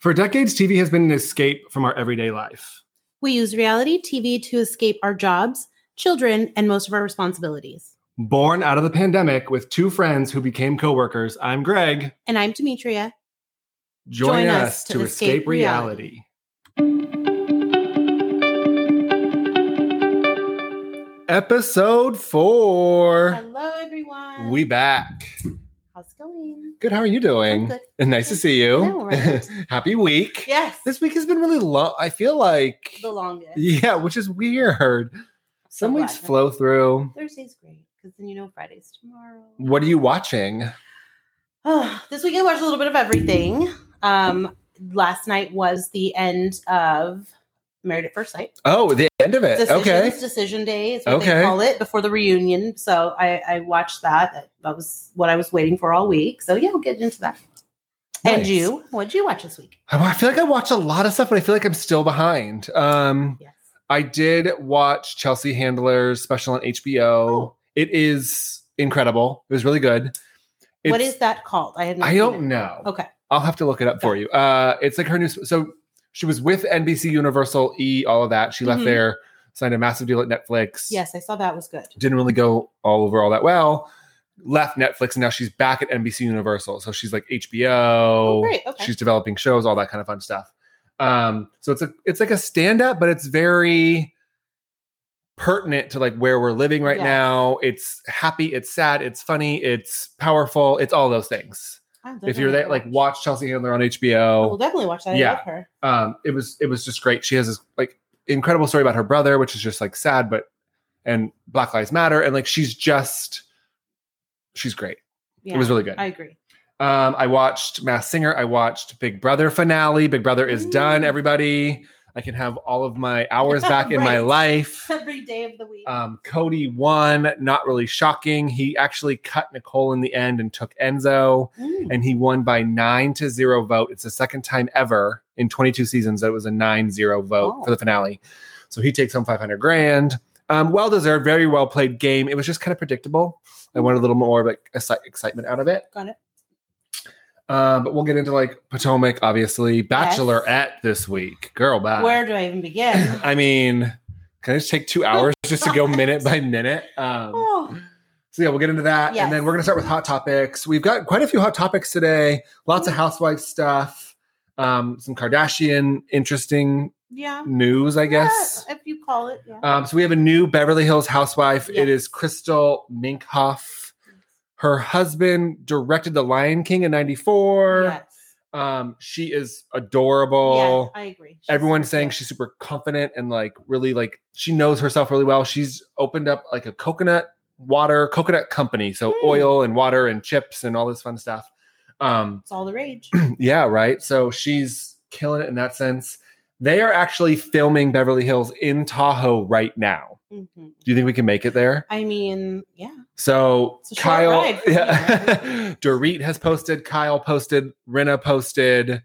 For decades, TV has been an escape from our everyday life. We use reality TV to escape our jobs, children, and most of our responsibilities. Born out of the pandemic with two friends who became coworkers, I'm Greg. And I'm Demetria. Join, us, to, escape, reality. Episode four. Hello, everyone. We back. How's it going? Good. How are you doing? I'm good. And nice to see you. right? Happy week. Yes. This week has been really long. I feel like, the longest. yeah, which is weird. Some So weeks glad. flow through. Thursday's great because then you know Friday's tomorrow. What are you watching? Oh, this week I watched a little bit of everything. Um, last night was the end of Married at First Sight. Oh, the end of it. Decisions, okay. decision day is what Okay. they call it before the reunion. So I, I watched that. That- was what I was waiting for all week. So yeah, we'll get into that. And you, what did you watch this week? I feel like I watched a lot of stuff, but I feel like I'm still behind. Um, Yes. I did watch Chelsea Handler's special on HBO. Oh. It is incredible. It was really good. what It's- is that called? I had I don't know. Okay. I'll have to look it up for you. Uh, it's like her new. So she was with NBC Universal E, all of that. She left Mhm. there, signed a massive deal at Netflix. Yes, I saw that was good. Didn't really go all over all that well. Left Netflix and now she's back at NBC Universal. So she's like HBO. Oh, great. Okay. She's developing shows, all that kind of fun stuff. Um, so it's a it's like a stand up, but it's very pertinent to like where we're living right Yes. now. It's happy, it's sad, it's funny, it's powerful, it's all those things. If you're there, like watch. Chelsea Handler on I will definitely watch that. Yeah. I love her. Um, it was it was just great. She has this like incredible story about her brother, which is just like sad, but and Black Lives Matter, and like she's just she's great. Yeah, It was really good. I agree. Um, I watched Masked Singer. I watched Big Brother finale. Big Brother is done. Mm. Everybody, I can have all of my hours back in my life. Every day of the week. Um, Cody won. Not really shocking. He actually cut Nicole in the end and took Enzo, Mm. and he won by nine to zero vote. It's the second time ever in 22 seasons that it was a nine zero vote Oh. for the finale. So he takes home 500 grand. Um, well deserved. Very well played game. It was just kind of predictable. I wanted a little more like excitement out of it. Got it. Um, but we'll get into like Potomac, obviously. Bachelorette this week. Girl, bye. Where do I even begin? I mean, can I just take two hours just to go minute by minute? Um, oh, so yeah, we'll get into that. Yes. And then we're gonna start with hot topics. We've got quite a few hot topics today, lots of housewife stuff, um, some Kardashian interesting yeah. news, I guess. Yeah, if you call it. Yeah. Um, so we have a new Beverly Hills housewife. Yes. It is Crystal Minkoff. Her husband directed The Lion King in '94. yes. Um, she is adorable. yeah, I agree. She's Everyone's saying cute. she's super confident and like really like she knows herself really well. She's opened up like a coconut water coconut company, so Hmm. oil and water and chips and all this fun stuff. Um, It's all the rage. yeah, right. So she's killing it in that sense. They are actually filming Beverly Hills in Tahoe right now. Mhm. Do you think we can make it there? I mean, yeah. So It's a short Kyle, for me, yeah, Dorit has posted, Kyle posted, Rinna posted,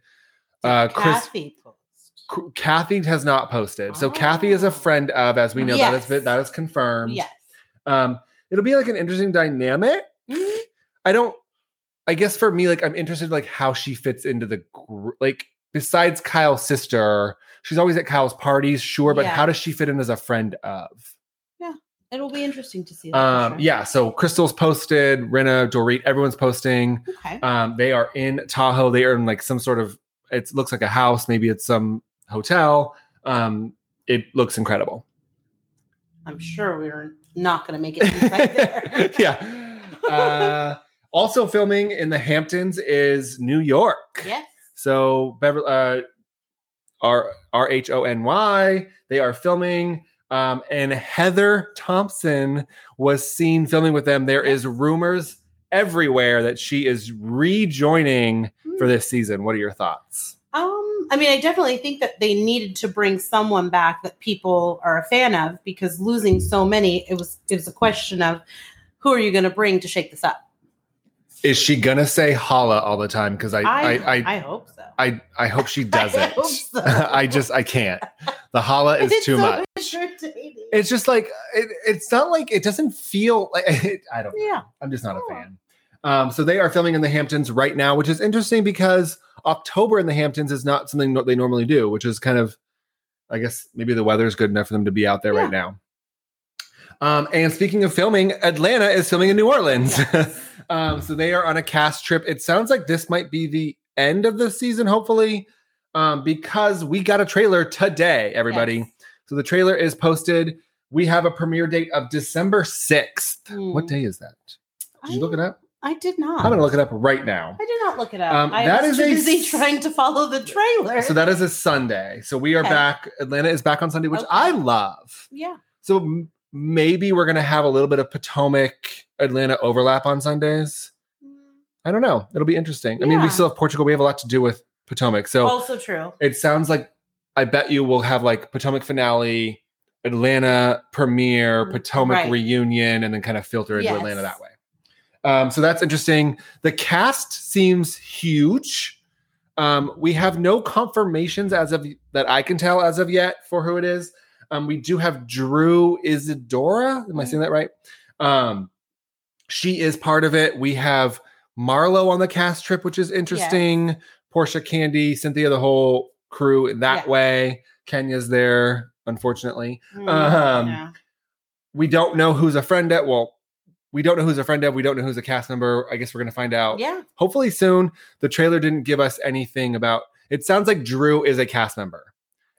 uh, Chris, Kathy post. Kathy has not posted. So Kathy is a Oh. friend of, as we know, that is been- that is confirmed. Yes. Um, it'll be like an interesting dynamic. Mhm. I don't. I guess for me, like I'm interested, like how she fits into the gr- like. Besides Kyle's sister, she's always at Kyle's parties, sure, but Yeah. how does she fit in as a friend of? Yeah, it'll be interesting to see. that Um, sure. yeah. So Crystal's posted, Rinna, Dorit, everyone's posting. Okay. Um, they are in Tahoe. They are in like some sort of. It looks like a house. Maybe it's some hotel. Um, it looks incredible. I'm sure we're not going to make it inside there. yeah. Uh, also filming in the Hamptons is New York. Yes. So Beverly, uh, R R H O N Y. They are filming. Um, and Heather Thomson was seen filming with them. There is rumors everywhere that she is rejoining for this season. What are your thoughts? Um, I mean, I definitely think that they needed to bring someone back that people are a fan of because losing so many, it was it was a question of who are you going to bring to shake this up. Is she gonna say holla all the time? Because I I I I, I, hope so. I, I hope she doesn't. hope so. I just I can't. The holla is too so much. irritating. It's just like it, it's not like it doesn't feel like I don't. yeah. I'm just not a Oh. fan. Um, so they are filming in the Hamptons right now, which is interesting because October in the Hamptons is not something they normally do, which is kind of, I guess maybe the weather is good enough for them to be out there Yeah. right now. Um, and speaking of filming, Atlanta is filming in New Orleans. um, so they are on a cast trip. It sounds like this might be the end of the season, hopefully, um, because we got a trailer today, everybody. Yes. So the trailer is posted. We have a premiere date of December 6th. What Hmm. day is that? Did you look it up? I did not. I'm going to look it up right now. I did not look it up. Um, I that was is too busy s- trying to follow the trailer. So that is a Sunday. So we are Okay. back. Atlanta is back on Sunday, which Okay. I love. yeah. So maybe we're going to have a little bit of Potomac Atlanta overlap on Sundays. I don't know. It'll be interesting. I mean, we still have Portugal. We have a lot to do with Potomac. So also true. it sounds like I bet you we'll have like Potomac finale, Atlanta premiere, Potomac Right. reunion, and then kind of filter into Yes. Atlanta that way. Um, so that's interesting. The cast seems huge. Um, we have no confirmations as of that I can tell as of yet for who it is. Um, we do have Drew Isadora. Am I saying that right? Um, she is part of it. We have Marlo on the cast trip, which is interesting. Porsha Kandi, Cynthia, the whole crew in that Yeah. way. Kenya's there, unfortunately. Mm, Um, yeah. We don't know who's a friend at. Well, we don't know who's a friend of. We don't know who's a cast member. I guess we're gonna find out yeah. hopefully soon. The trailer didn't give us anything about. It sounds like Drew is a cast member,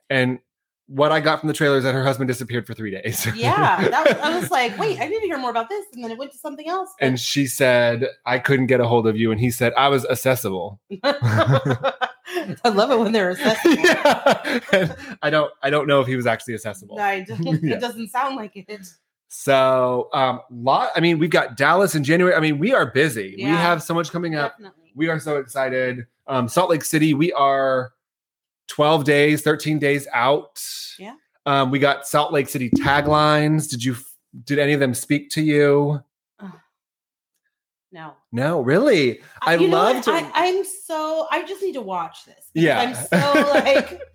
and what I got from the trailer is that her husband disappeared for three days. Yeah. That was, I was like, wait, I need to hear more about this. And then it went to something else. but- and she said, "I couldn't get a hold of you," and he said, "I was accessible." I love it when they're accessible. yeah. And I don't. I don't know if he was actually accessible. I don't- Yeah. It doesn't sound like it. So, um, lot. I mean, we've got Dallas in January. I mean, we are busy. We have so much coming up. Definitely. We are so excited. Um, Salt Lake City, we are 12 days, 13 days out. Yeah. Um, we got Salt Lake City taglines. Did you did any of them speak to you? No. No, really. I know love to I, I'm so. I just need to watch this. Yeah. I'm so like.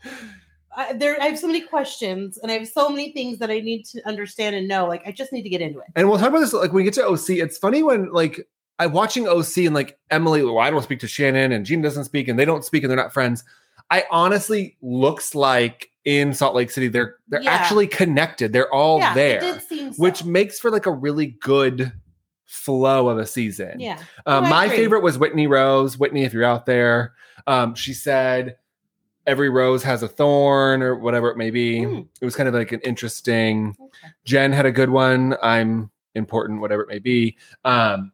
I, there, I have so many questions, and I have so many things that I need to understand and know. Like, I just need to get into it. and we'll talk about this like when we get to OC. It's funny when like I'm watching OC and like Emily, well, I don't speak to Shannon and Gene doesn't speak and they don't speak and they're not friends. I honestly looks like in Salt Lake City, they're they're Yeah. actually connected. They're all yeah, there. It did seem so. which makes for like a really good flow of a season. yeah. Um, Oh, my agree. favorite was Whitney Rose. Whitney, if you're out there, um, she said every rose has a thorn or whatever it may be. Hmm. It was kind of like an interesting. Okay. Jen had a good one. I'm important, whatever it may be. Um,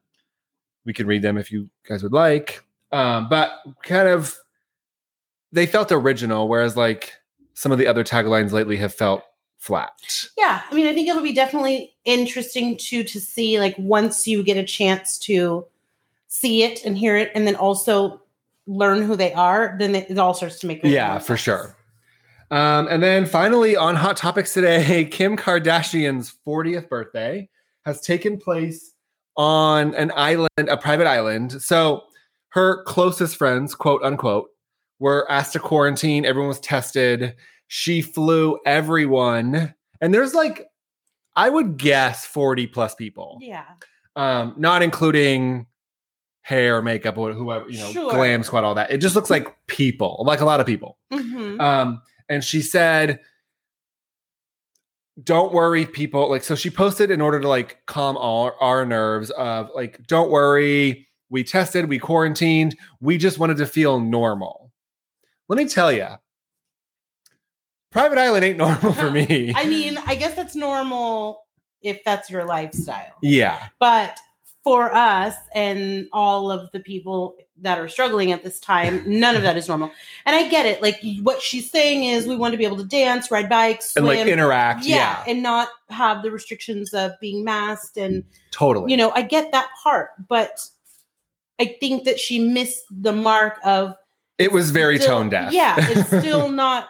we can read them if you guys would like. Um, but kind of, they felt original, whereas like some of the other taglines lately have felt flat. Yeah, I mean, I think it'll be definitely interesting to to see like once you get a chance to see it and hear it, and then also learn who they are, then it, all starts to make Yeah, for sure. Um, and then finally, on Hot Topics today, Kim Kardashian's 40th birthday has taken place on an island, a private island. So her closest friends, quote unquote, were asked to quarantine. Everyone was tested. She flew everyone, and there's like, I would guess 40 plus people, Yeah, um, not including hair, makeup, or whoever, you know, Sure. glam squad, all that. It just looks like people, like a lot of people. Mhm. Um, and she said, "Don't worry, people." Like, so she posted in order to like calm all our nerves of like, "Don't worry, we tested, we quarantined, we just wanted to feel normal." Let me tell you, private island ain't normal for me. I mean, I guess that's normal if that's your lifestyle, yeah, but for us and all of the people that are struggling at this time, none of that is normal. And I get it. Like what she's saying is, we want to be able to dance, ride bikes, and swim, like interact. yeah, Yeah, and not have the restrictions of being masked and totally. you know i get that part but i think that she missed the mark of it was very still- tone deaf. yeah it's still not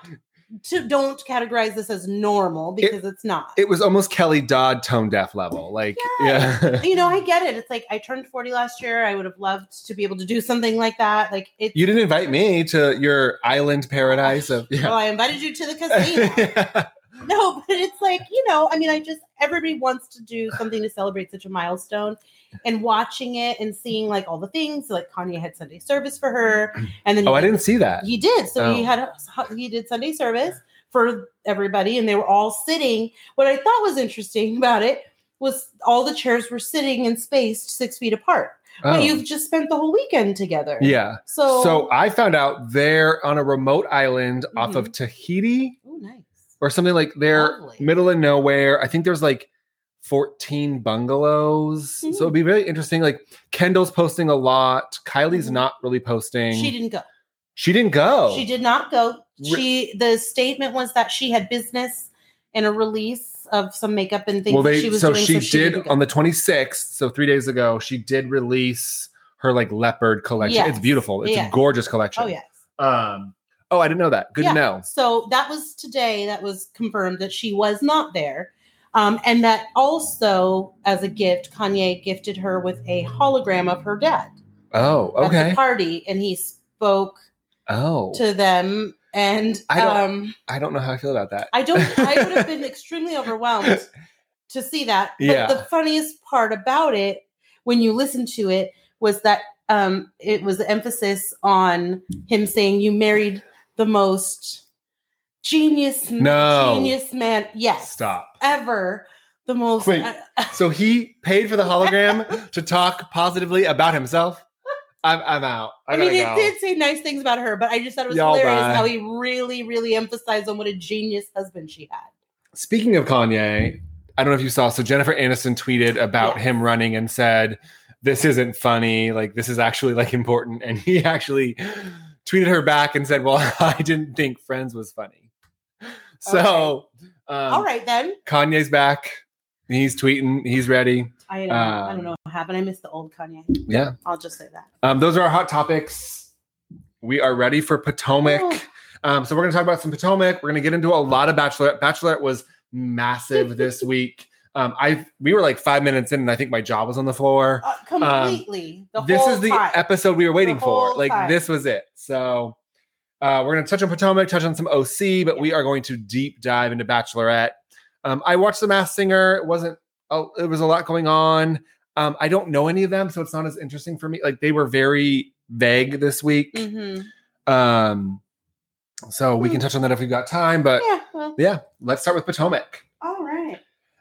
to, don't categorize this as normal because it's not it was almost Kelly Dodd tone deaf level. Like, yeah. you know i get it it's like i turned 40 last year i would have loved to be able to do something like that like it You didn't invite me to your island paradise of well yeah. Oh, i invited you to the casino no, but it's like, you know, I mean, I just, everybody wants to do something to celebrate such a milestone. And watching it and seeing like all the things, like Kanye had Sunday service for her. And then Oh, he I did didn't see that. He did. So he Oh. had a, he did Sunday service for everybody, and they were all sitting. What I thought was interesting about it was all the chairs were sitting and spaced six feet apart. Oh. But you've just spent the whole weekend together. yeah. So So I found out they're on a remote island off of mm-hmm. Tahiti oh, nice. or something like they're Lovely. middle of nowhere. I think there's like 14 bungalows. So it'd be really interesting. Like Kendall's posting a lot. Kylie's Mhm. not really posting. She didn't go. She didn't go. She did not go. She the statement was that she had business and a release of some makeup and things Well, that they she was so doing. she didn't did on the 26th, so three days ago, she did release her like leopard collection. It's beautiful. It's Yes. a gorgeous collection. Oh yes. Um. Oh, I didn't know that. Good Yeah. to know. So that was today that was confirmed that she was not there. Um, and that also, as a gift, Kanye gifted her with a hologram of her dad Oh, at okay. the party, and he spoke Oh, to them. And I don't- um, I don't know how I feel about that. I don't. I would have been extremely overwhelmed to see that. But Yeah. the funniest part about it, when you listen to it, was that um, it was the emphasis on him saying, "You married the most genius, No. genius man, yes, Stop. ever." The most. Wait. uh, So he paid for the hologram to talk positively about himself. I'm, I'm out. I, I, mean, it go. did say nice things about her, but I just thought it was Y'all hilarious bye. how he really, really emphasized on what a genius husband she had. Speaking of Kanye, I don't know if you saw. So Jennifer Aniston tweeted about him running and said, "This isn't funny. Like this is actually like important." And he actually tweeted her back and said, "Well, I didn't think Friends was funny." So, um, All right, then. Kanye's back. He's tweeting. He's ready. I, don't- I um, don't know what happened. I missed the old Kanye. Yeah. I'll just say that. Um, those are our hot topics. We are ready for Potomac. Oh. Um, so we're going to talk about some Potomac. We're going to get into a lot of Bachelorette. Bachelorette was massive this week. Um, I we were like five minutes in, and I think my jaw was on the floor. Uh, completely. the Um, this whole is the time. episode we were waiting for. Like time. this was it. So uh, we're going to touch on Potomac, touch on some OC, but we are going to deep dive into Bachelorette. Um, I watched The Masked Singer. It wasn't. Oh, it was a lot going on. Um, I don't know any of them, so it's not as interesting for me. Like they were very vague this week. Mhm. Um, so we can touch on that if we've got time. But Yeah. Well, yeah, let's start with Potomac. all right.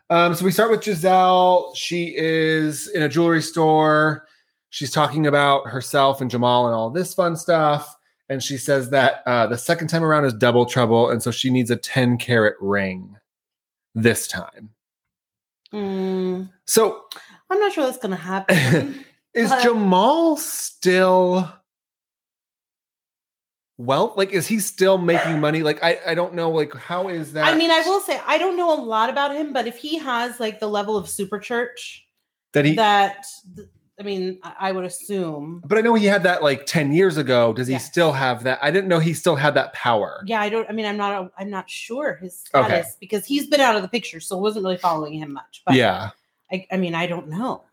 Um, so we start with Gizelle. She is in a jewelry store. She's talking about herself and Jamal and all this fun stuff. And she says that uh, the second time around is double trouble. And so she needs a 10 carat ring this time. Mm, So I'm not sure that's going to happen. is But- Jamal still well like is he still making money like i i don't know like how is that I mean, I will say I don't know a lot about him, but if he has like the level of super church that he that, th- I mean, I would assume. but i know he had that like 10 years ago does he still have that i didn't know he still had that power Yeah, I don't. I mean, I'm not. A, I'm not sure his Okay. status because he's been out of the picture, so I wasn't really following him much. But yeah I, I mean, I don't know.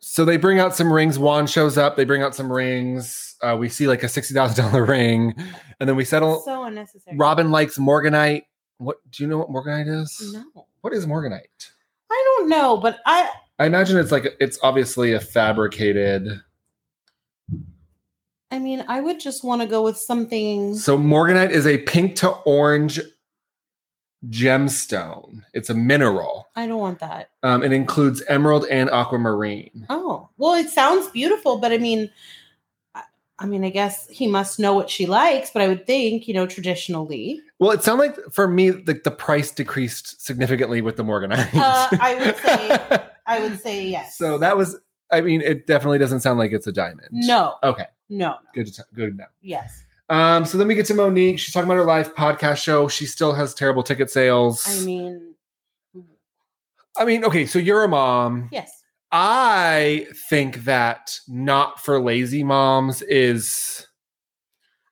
so they bring out some rings juan shows up they bring out some rings uh, we see like a $60000 ring and then we settle So unnecessary. robyn likes morganite what do you know what morganite is No, what is morganite I don't know, but I. i imagine it's like it's obviously a fabricated I mean, I would just want to go with something. So morganite is a pink to orange gemstone. It's a mineral. I don't want that. Um, it includes emerald and aquamarine. Oh, well, it sounds beautiful, but I mean, I, mean, I guess he must know what she likes. But I would think, you know, traditionally, Well, it sounded like for me, like the price decreased significantly with the morganite. Uh, I would say- I would say yes. so that was. I mean, it definitely doesn't sound like it's a diamond. no, Okay. no, Good. To, good now. yes. Um. So then we get to Monique. She's talking about her live podcast show. She still has terrible ticket sales. I mean, I mean, okay. So you're a mom. yes. I think that not for lazy moms is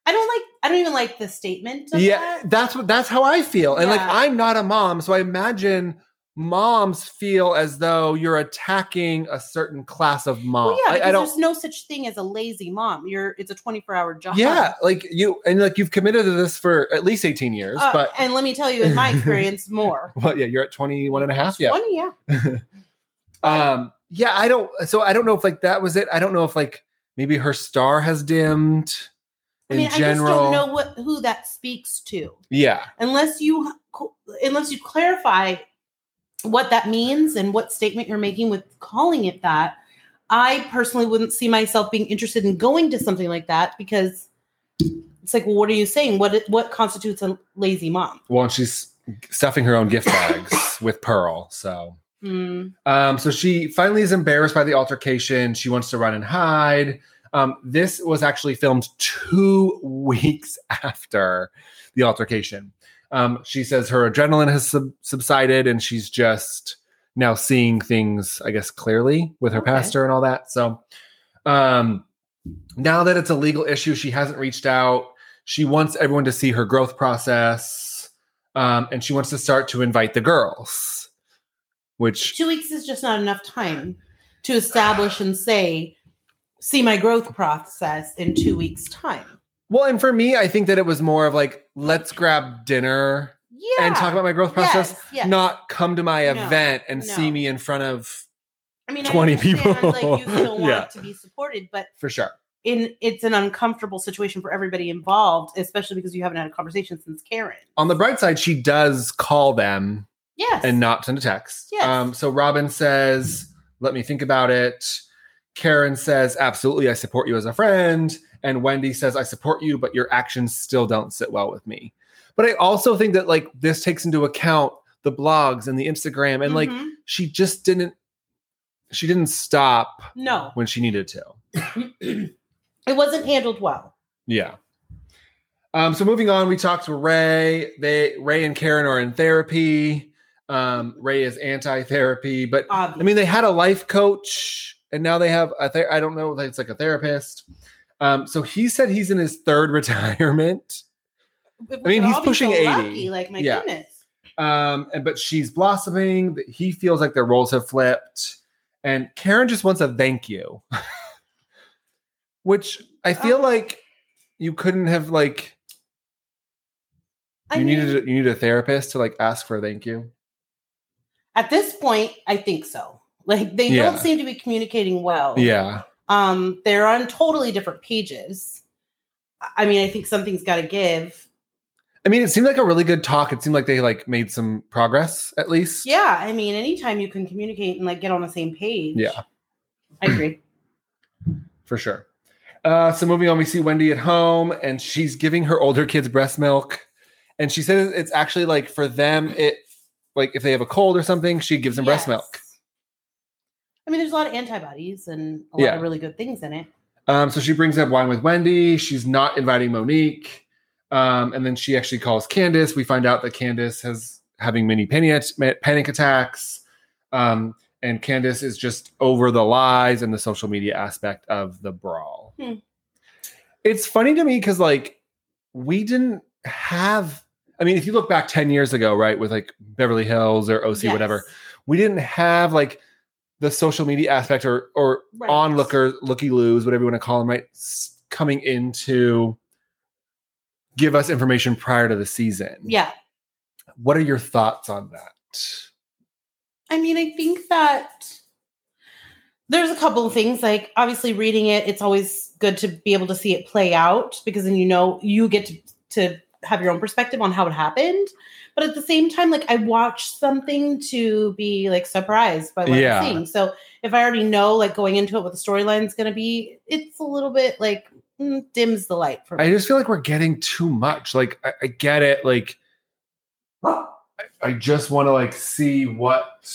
I don't like. I don't even like the statement. Of yeah, that. that's what that's how I feel. And like I'm not a mom, so I imagine moms feel as though you're attacking a certain class of mom. Well, yeah, I, I don't. there's no such thing as a lazy mom. You're it's a 24 hour job. Yeah, like you and like you've committed to this for at least 18 years, Uh, but and let me tell you, in my experience, more. well, yeah, you're at 21 and a half. Yeah. 20, yeah. Um, yeah, I don't so I don't know if like that was it. I don't know if like maybe her star has dimmed I mean, general. I just don't know what who that speaks to, Yeah. unless you unless you clarify what that means and what statement you're making with calling it that. I personally wouldn't see myself being interested in going to something like that because it's like, well, what are you saying? What what constitutes a lazy mom? Well, and she's stuffing her own gift bags with Pearl. So Hmm. Um, so she finally is embarrassed by the altercation. She wants to run and hide. Um, this was actually filmed two weeks after the altercation. Um, she says her adrenaline has sub- subsided and she's just now seeing things, I guess, clearly with her Okay. pastor and all that. So um, now that it's a legal issue, she hasn't reached out. She wants everyone to see her growth process um, and she wants to start to invite the girls, which two weeks is just not enough time to establish and say, see my growth process in two weeks' time. Well, and for me, I think that it was more of like, let's grab dinner Yeah. and talk about my growth process, Yes, yes. not come to my No, event and see me in front of I mean, 20 I people. Like you still want Yeah. to be supported, but for sure. in it's an uncomfortable situation for everybody involved, especially because you haven't had a conversation since Karen. On the bright side, she does call them Yes. and not send a text. Yes. Um, so Robyn says, let me think about it. Karen says, absolutely, I support you as a friend. And Wendy says, I support you, but your actions still don't sit well with me. But I also think that like this takes into account the blogs and the Instagram and like Mhm. she just didn't she didn't stop no, when she needed to. it wasn't handled well. Yeah. Um, so moving on, we talked to Ray. They Ray and Karen are in therapy. Um, Ray is anti-therapy, but Obviously. I mean they had a life coach and now they have a ther- I don't know, it's like a therapist. Um, so he said he's in his third retirement. I mean, he's pushing 80. lucky, like my Yeah. goodness. Um, and but she's blossoming. He feels like their roles have flipped, and Karen just wants a thank you, which I feel Oh. like you couldn't have like I you mean, needed you need a therapist to like ask for a thank you. At this point, I think so. Like they Yeah. don't seem to be communicating well. Yeah, Um, they're on totally different pages. I mean, I think something's got to give. I mean, it seemed like a really good talk. It seemed like they like made some progress at least. Yeah, I mean, anytime you can communicate and like get on the same page. Yeah. I agree. for sure. Uh, so moving on, we see Wendy at home, and she's giving her older kids breast milk, and she says it's actually like for them, it like if they have a cold or something, she gives them breast milk. I mean, there's a lot of antibodies and a lot Yeah. of really good things in it. Um, so she brings up wine with Wendy. She's not inviting Monique, um, and then she actually calls Candace. We find out that Candace has having many panic panic attacks, um, and Candace is just over the lies and the social media aspect of the brawl. Hmm. It's funny to me because like we didn't have. I mean, if you look back ten years ago, right, with like Beverly Hills or OC, whatever, we didn't have like the social media aspect or or Right. onlooker, looky loos, whatever you want to call them, right, coming into give us information prior to the season. Yeah. What are your thoughts on that? I mean, I think that there's a couple of things. Like, obviously, reading it, it's always good to be able to see it play out because then you know you get to, to have your own perspective on how it happened. But at the same time, like, I watched something to be like surprised by what Yeah. I'm seeing. So if I already know, like, going into it what the storyline is going to be, it's a little bit like mm, dims the light for me. I just feel like we're getting too much. Like I, I get it. Like I, I just want to like see what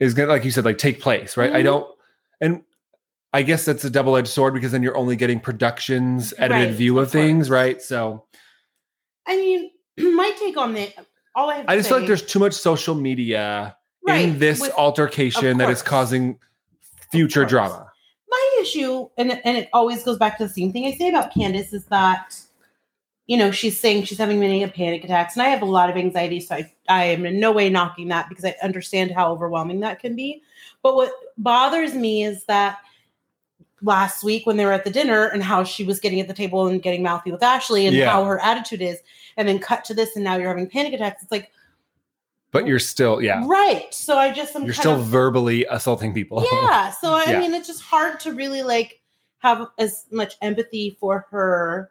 is gonna, like you said, like take place, right? I Mhm. don't, and I guess that's a double edged sword because then you're only getting productions edited Right, view of, of things, right? So I mean, my take on it, all I have to I just feel like there's too much social media Right, in this with- altercation that is causing future drama. my issue, and and it always goes back to the same thing I say about Candace is that you know, she's saying she's having many panic attacks, and I have a lot of anxiety, so I, I am in no way knocking that because I understand how overwhelming that can be. But what bothers me is that last week when they were at the dinner and how she was getting at the table and getting mouthy with Ashley and Yeah. how her attitude is, and then cut to this, and now you're having panic attacks. It's like, But you're still, yeah, right. So I just am you're still of verbally assaulting people. yeah so i Yeah. mean it's just hard to really like have as much empathy for her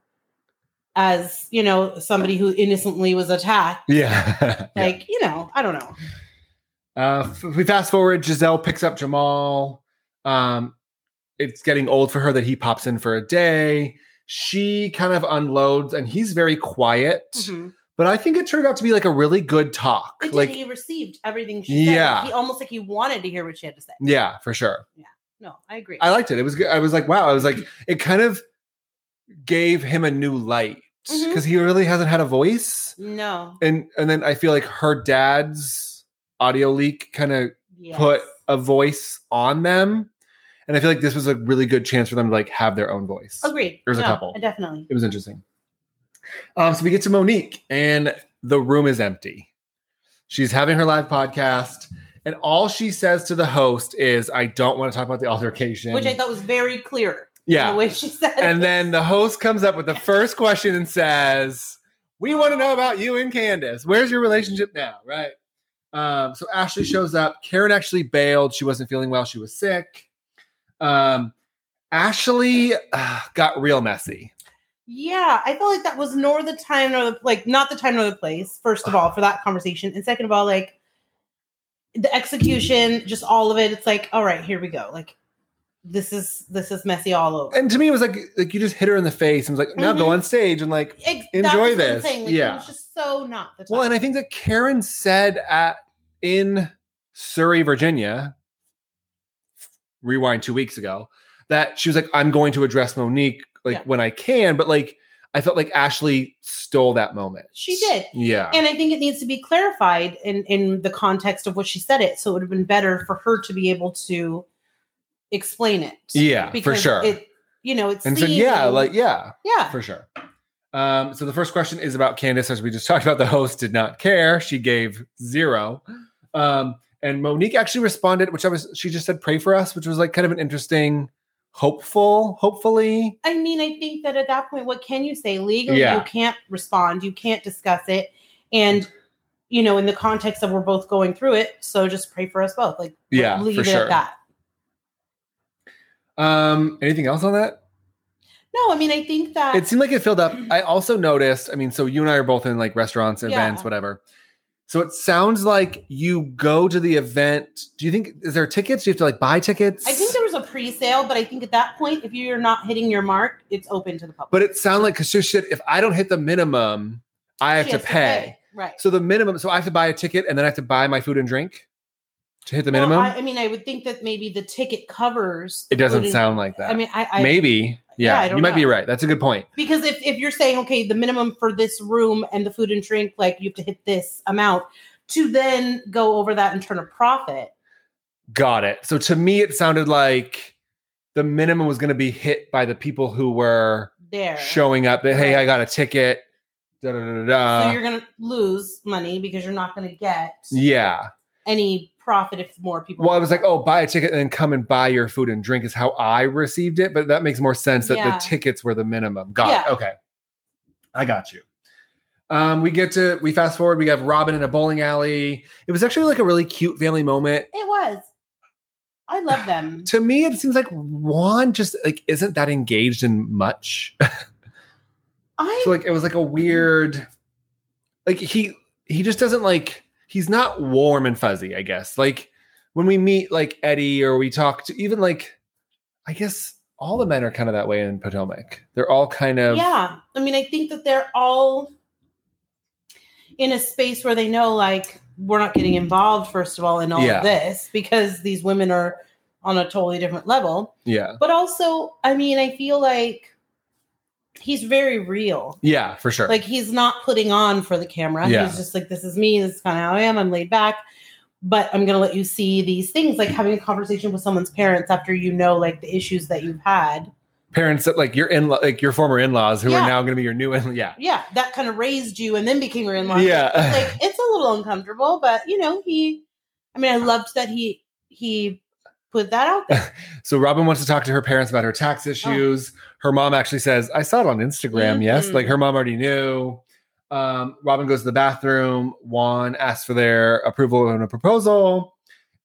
as you know somebody who innocently was attacked yeah. Yeah. like you know i don't know Uh, we fast forward. Gizelle picks up Jamal. Um, it's getting old for her that he pops in for a day. She kind of unloads, and he's very quiet. Mhm. But I think it turned out to be like a really good talk. It did, like, he received everything she said Yeah. he almost like he wanted to hear what she had to say yeah, for sure. Yeah. No i agree I liked it. It was good. I was like, wow. I was like, it kind of gave him a new light because he really hasn't had a voice. no And and then I feel like her dad's audio leak kind of yes. put a voice on them. And I feel like this was a really good chance for them to like have their own voice. agreed There's a couple. definitely It was interesting. Um, so we get to Monique, and the room is empty. She's having her live podcast, and all she says to the host is, "I don't want to talk about the altercation." which i thought was very clear yeah. the way she said And it. then the host comes up with the first question and says, "We want to know about you and Candace. Where's your relationship now?" Right. Um, so Ashley shows up. Karen actually bailed. She wasn't feeling well. She was sick. Um, Ashley uh, got real messy. Yeah, I felt like that was nor the time nor the like not the time nor the place. First of all, for that conversation, and second of all, like the execution, just all of it. It's like, all right, here we go. Like this is this is messy all over. And to me, it was like like you just hit her in the face and was like, now go Mhm. on stage and like. Enjoy that's what I'm this. like, Yeah. it's just so not the time. Well, and I think that Karen said at in Surry, Virginia, rewind two weeks ago, that she was like, I'm going to address Monique like Yeah. when I can, but like I felt like Ashley stole that moment. She did. Yeah. and I think it needs to be clarified in in the context of what she said it. So it would have been better for her to be able to explain it. Yeah, for sure. It, you know, it's and so yeah, like yeah, yeah, for sure. Um, so the first question is about Candace, as we just talked about. The host did not care; she gave zero. Um, and Monique actually responded, which I was. She just said, "Pray for us," which was like kind of an interesting, hopeful, hopefully. I mean, I think that at that point, what can you say legally? Yeah. You can't respond. You can't discuss it, and you know, in the context of we're both going through it, so just pray for us both. Like, Yeah, leave for it sure. at that. Um, anything else on that? No, I mean, I think that It seemed like it filled up. I also noticed. I mean, so you and I are both in like restaurants, events, Yeah. whatever. So it sounds like you go to the event. Do you think is there tickets? Do you have to like buy tickets? I think there was a pre-sale, but I think at that point, if you're not hitting your mark, it's open to the public. But it sounded like because said, if I don't hit the minimum, I have She to pay. Right. So the minimum, so I have to buy a ticket and then I have to buy my food and drink to hit the Well, minimum. I, I mean, I would think that maybe the ticket covers. it doesn't sound like that. I mean, I, I maybe. Yeah, yeah, you might be right. That's a good point. because if, if you're saying okay the minimum for this room and the food and drink like you have to hit this amount to then go over that and turn a profit Got it. So to me, it sounded like the minimum was going to be hit by the people who were there showing up. That hey, Right. I got a ticket. Da, da, da, so you're gonna lose money because you're not gonna get yeah. any profit if more people Well, I was like, oh, buy a ticket and then come and buy your food and drink is how I received it. But that makes more sense that Yeah. the tickets were the minimum. Got it. Okay. I got you. Um, we get to we fast forward. We have Robyn in a bowling alley. It was actually like a really cute family moment. it was i love them To me, it seems like Juan just like isn't that engaged in much. i so like it was like a weird, like he he just doesn't like he's not warm and fuzzy. I guess like when we meet like Eddie or we talk to even like I guess all the men are kind of that way in Potomac. They're all kind of yeah i mean i think that they're all in a space where they know like we're not getting involved first of all in all Yeah. of this because these women are on a totally different level yeah but also i mean i feel like he's very real yeah for sure. like he's not putting on for the camera Yeah. he's just like this is me this is kind of how i am i'm laid back but i'm gonna let you see these things like having a conversation with someone's parents after you know like the issues that you've had parents that like your in like your former in-laws who Yeah. are now going to be your new in yeah Yeah, that kind of raised you and then became your in-law. Yeah. It's like it's a little uncomfortable, but you know, he I mean, I loved that he he put that out there. so robyn wants to talk to her parents about her tax issues oh. Her mom actually says i saw it on instagram yes Mhm. like her mom already knew um, robyn goes to the bathroom juan asks for their approval on a proposal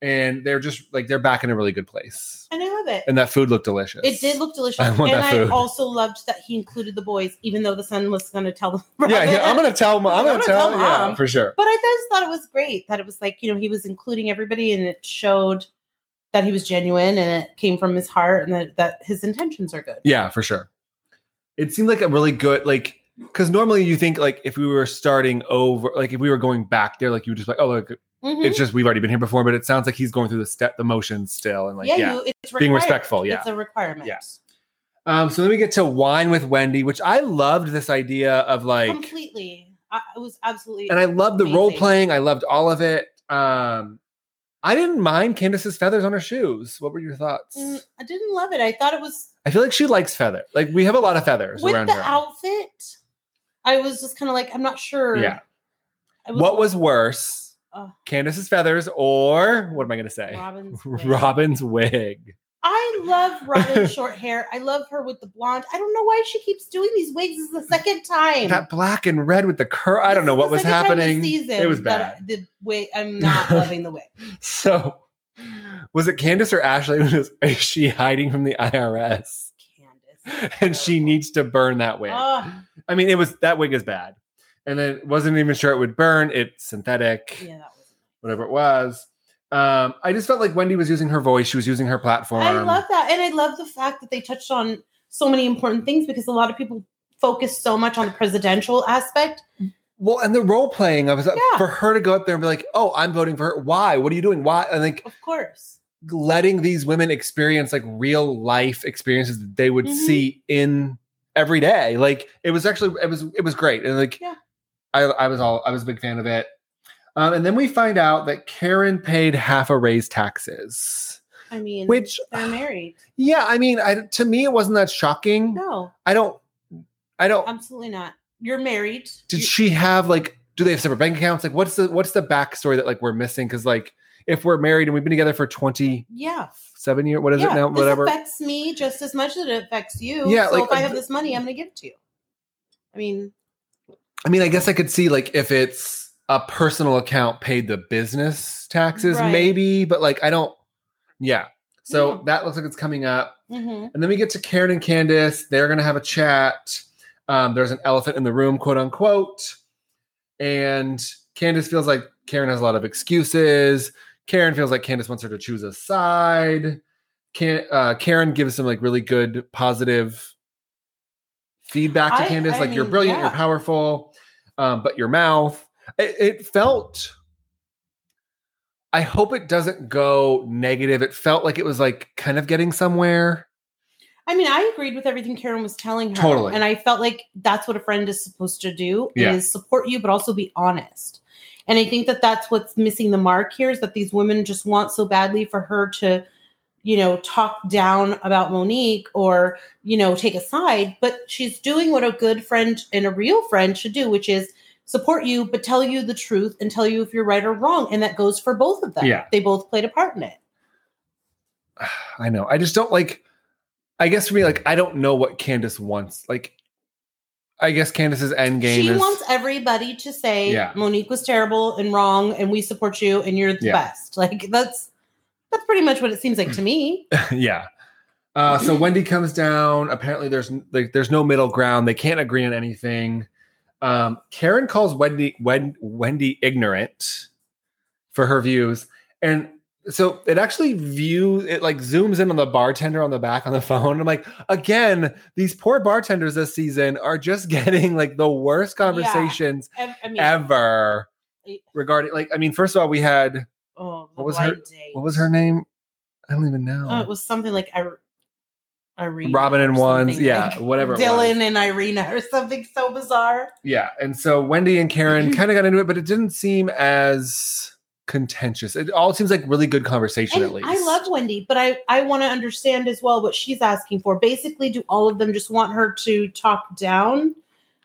and they're just like they're back in a really good place And I love it. and that food looked delicious It did look delicious. I want and that I also loved that he included the boys, even though the son was gonna tell them. yeah, yeah i'm gonna tell mom i'm I'm gonna tell, tell yeah for sure But I just thought it was great that it was like, you know, he was including everybody and it showed that he was genuine and it came from his heart and that, that his intentions are good. Yeah, for sure. It seemed like a really good like because normally you think like if we were starting over, like if we were going back there, like you would just like, oh look, Mhm. it's just we've already been here before, but it sounds like he's going through the step, the motions still, and like yeah. yeah, You, it's Being required. respectful, yeah. It's a requirement. Yeah. Um, so then we get to wine with Wendy, which I loved this idea of like, Completely. I, it was absolutely and I loved the role playing. I loved all of it. Um, I didn't mind Candace's feathers on her shoes. What were your thoughts? Mm, I didn't love it. I thought it was I feel like she likes feather. Like we have a lot of feathers with around the here. outfit. I was just kind of like, I'm not sure. Yeah. I What was worse, Ugh. Candace's feathers or what am I going to say? Robyn's wig. Robyn's wig. I love Robyn's short hair. I love her with the blonde. I don't know why she keeps doing these wigs. This is the second time. That black and red with the curl. I don't know what was the second time this happening. season It was bad. The wig. I'm not loving the wig. So, was it Candace or Ashley? was- Is she hiding from the IRS? Candace. And she needs to burn that wig. Ugh. I mean, it was that wig is bad. And then wasn't even sure it would burn. It's synthetic, yeah, that was. whatever it was. Um, I just felt like Wendy was using her voice. She was using her platform. I love that, and I love the fact that they touched on so many important things because a lot of people focus so much on the presidential aspect. Well, and the role playing, I was Yeah. for her to go up there and be like, "Oh, I'm voting for her. Why? What are you doing? Why?" And like Of course, letting these women experience like real life experiences that they would Mhm. see in every day. Like it was actually it was it was great, and like Yeah. I I was all I was a big fan of it. Um, and then we find out that Karen paid half a raise taxes, I mean, which they're married. yeah, I mean, I to me it wasn't that shocking. No, I don't, I don't. absolutely not. You're married. did You- she have like do they have separate bank accounts like what's the what's the backstory that like we're missing because like if we're married and we've been together for twenty, yeah, seven years what is yeah. it now whatever affects me just as much as it affects you. Yeah, So like, if I uh, have this money, I'm going to give it to you. I mean, i mean i guess i could see like if it's a personal account paid the business taxes Right. maybe but like i don't yeah. So Yeah. that looks like it's coming up. Mhm. and then we get to karen and candace. They're gonna have a chat. Um, there's an elephant in the room quote unquote. And candace feels like karen has a lot of excuses. Karen feels like candace wants her to choose a side. Can, uh, karen gives some like really good positive feedback to I- candace I like you're mean, brilliant you're powerful um, but your mouth it, it felt i hope it doesn't go negative it felt like it was like kind of getting somewhere I mean, I agreed with everything Karen was telling her. Totally. And I felt like that's what a friend is supposed to do Yeah. is support you, but also be honest. And I think that that's what's missing the mark here is that these women just want so badly for her to, you know, talk down about Monique or, you know, take a side. But she's doing what a good friend and a real friend should do, which is support you, but tell you the truth and tell you if you're right or wrong. And that goes for both of them. Yeah. They both played a part in it. I know. I just don't like. I guess for me, like, I don't know what Candace wants. Like, I guess Candace's end game she is wants everybody to say Yeah. Monique was terrible and wrong, and we support you, and you're the Yeah. best. Like that's that's pretty much what it seems like to me. yeah. Uh, so Wendy comes down. Apparently, there's like there's no middle ground. They can't agree on anything. Um, Karen calls Wendy Wen, Wendy ignorant for her views, and so it actually views it like zooms in on the bartender on the back on the phone. I'm like, again, these poor bartenders this season are just getting like the worst conversations I, I mean, ever regarding like. I mean, first of all, we had oh, what was her- what was her name? I don't even know. Oh, it was something like I, Irene, Robin and something, yeah, like whatever. Dylan and Irina or something so bizarre. Yeah, and so Wendy and Karen kind of got into it, but it didn't seem as contentious. It all seems like really good conversation at least. I love Wendy, but I I want to understand as well what she's asking for. Basically, do all of them just want her to talk down